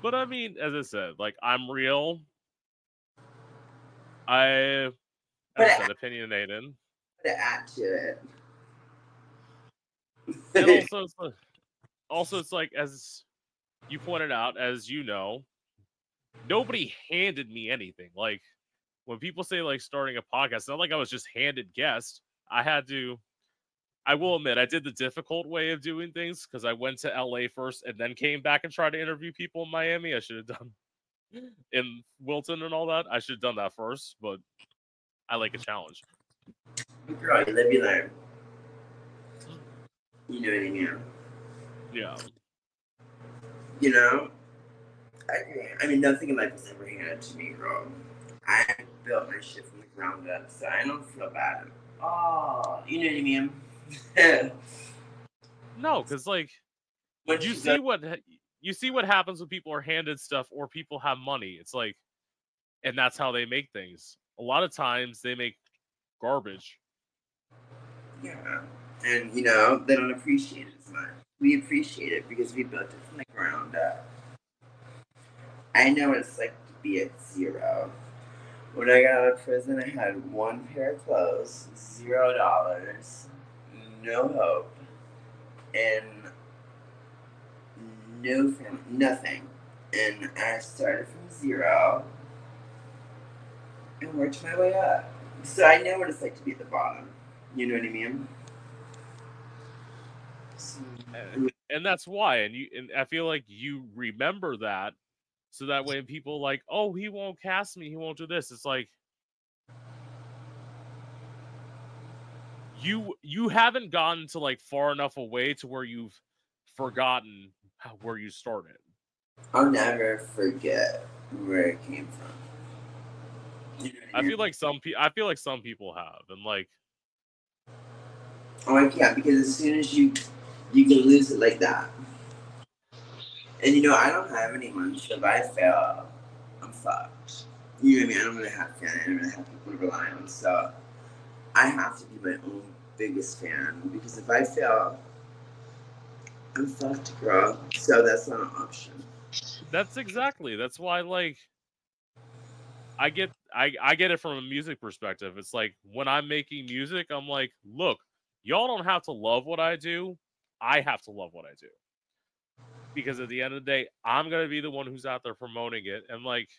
Speaker 2: but I mean, as I said, like I'm real. I, as
Speaker 1: But
Speaker 2: I- said, opinionated.
Speaker 1: to add to it.
Speaker 2: and also it's like, also it's like as you pointed out as you know nobody handed me anything like when people say like starting a podcast not like i was just handed guests i had to i will admit i did the difficult way of doing things because i went to la first and then came back and tried to interview people in miami i should have done in wilton and all that i should have done that first but i like a challenge
Speaker 1: Girl, you live, you learn. You know what I mean?
Speaker 2: yeah
Speaker 1: You know? I, I mean, nothing in life is ever handed to me, girl. I built my shit from the ground up, so I don't feel bad. Oh, you know what I mean?
Speaker 2: no because like
Speaker 1: Once
Speaker 2: you see what you see what happens when people are handed stuff or people have money it's like and that's how they make things a lot of times they make garbage
Speaker 1: Yeah. And, you know, they don't appreciate it as much. We appreciate it because we built it from the ground up. I know what it's like to be at zero. When I got out of prison, I had one pair of clothes, zero dollars, no hope, and no family, nothing. And I started from zero and worked my way up. So I know what it's like to be at the bottom. You know what I mean?
Speaker 2: And, and that's why and you and i feel like you remember that so that way people like oh he won't cast me he won't do this it's like you you haven't gotten to like far enough away to where you've forgotten where you started
Speaker 1: I'll never forget where it came from. You know
Speaker 2: i
Speaker 1: mean?
Speaker 2: feel like some people i feel like some people have and like
Speaker 1: Oh, I can't because as soon as you you can lose it like that. And you know, I don't have anyone, so if I fail, I'm fucked. You know what I mean? I don't really have fan. I don't really have people to rely on. So I have to be my own biggest fan because if I fail, I'm fucked, girl. So that's not an option.
Speaker 2: that's exactly that's why like i get i i get it from a music perspective it's like when i'm making music i'm like look y'all don't have to love what i do i have to love what i do because at the end of the day i'm going to be the one who's out there promoting it and like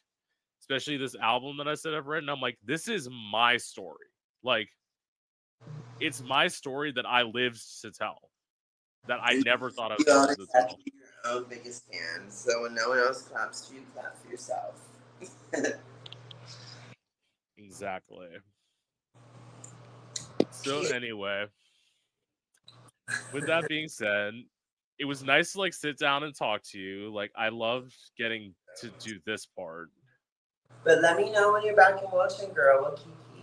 Speaker 2: especially this album that i said i've written i'm like this is my story like it's my story that i lived to tell that i never thought i was
Speaker 1: You
Speaker 2: going to tell
Speaker 1: your own biggest fan. So when no one else claps for you, clap for yourself.
Speaker 2: Exactly. So anyway, with that being said, it was nice to like sit down and talk to you. Like I loved getting to do this part.
Speaker 1: But let me know when you're back in Wilton, girl. We'll keep you.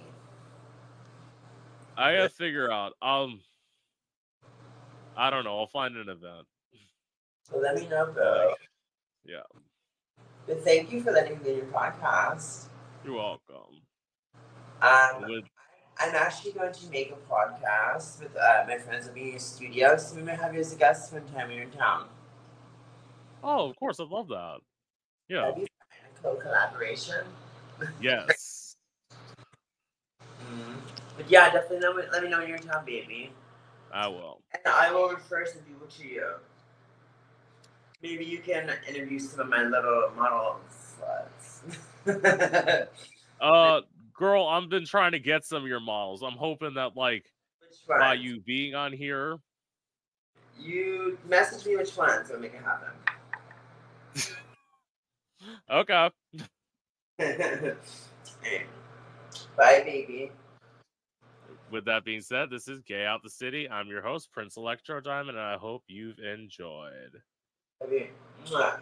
Speaker 2: I gotta figure out. Um, I don't know. I'll find an event.
Speaker 1: So let me know, bro.
Speaker 2: Yeah,
Speaker 1: But thank you for letting me be in your podcast.
Speaker 2: you're welcome.
Speaker 1: Um,
Speaker 2: With
Speaker 1: I'm actually going to make a podcast with uh, my friends at your studio, so we might have you as a guest one time when you're in town.
Speaker 2: oh, of course, I love that. Yeah.
Speaker 1: That'd be. A co-collaboration.
Speaker 2: Yes.
Speaker 1: Mm. But yeah, definitely let me, let me know when you're in town, baby.
Speaker 2: I will.
Speaker 1: And I will refer some people to you. Maybe you can interview some of my little model sluts.
Speaker 2: Uh, girl, I've been trying to get some of your models. I'm hoping that like
Speaker 1: Which
Speaker 2: by you being on here,
Speaker 1: You message me which one, so I'll make it happen.
Speaker 2: okay.
Speaker 1: Bye, baby.
Speaker 2: With that being said, this is Gay Out the City. I'm your host, Prince Electro Diamond, and I hope you've enjoyed.
Speaker 1: Mwah.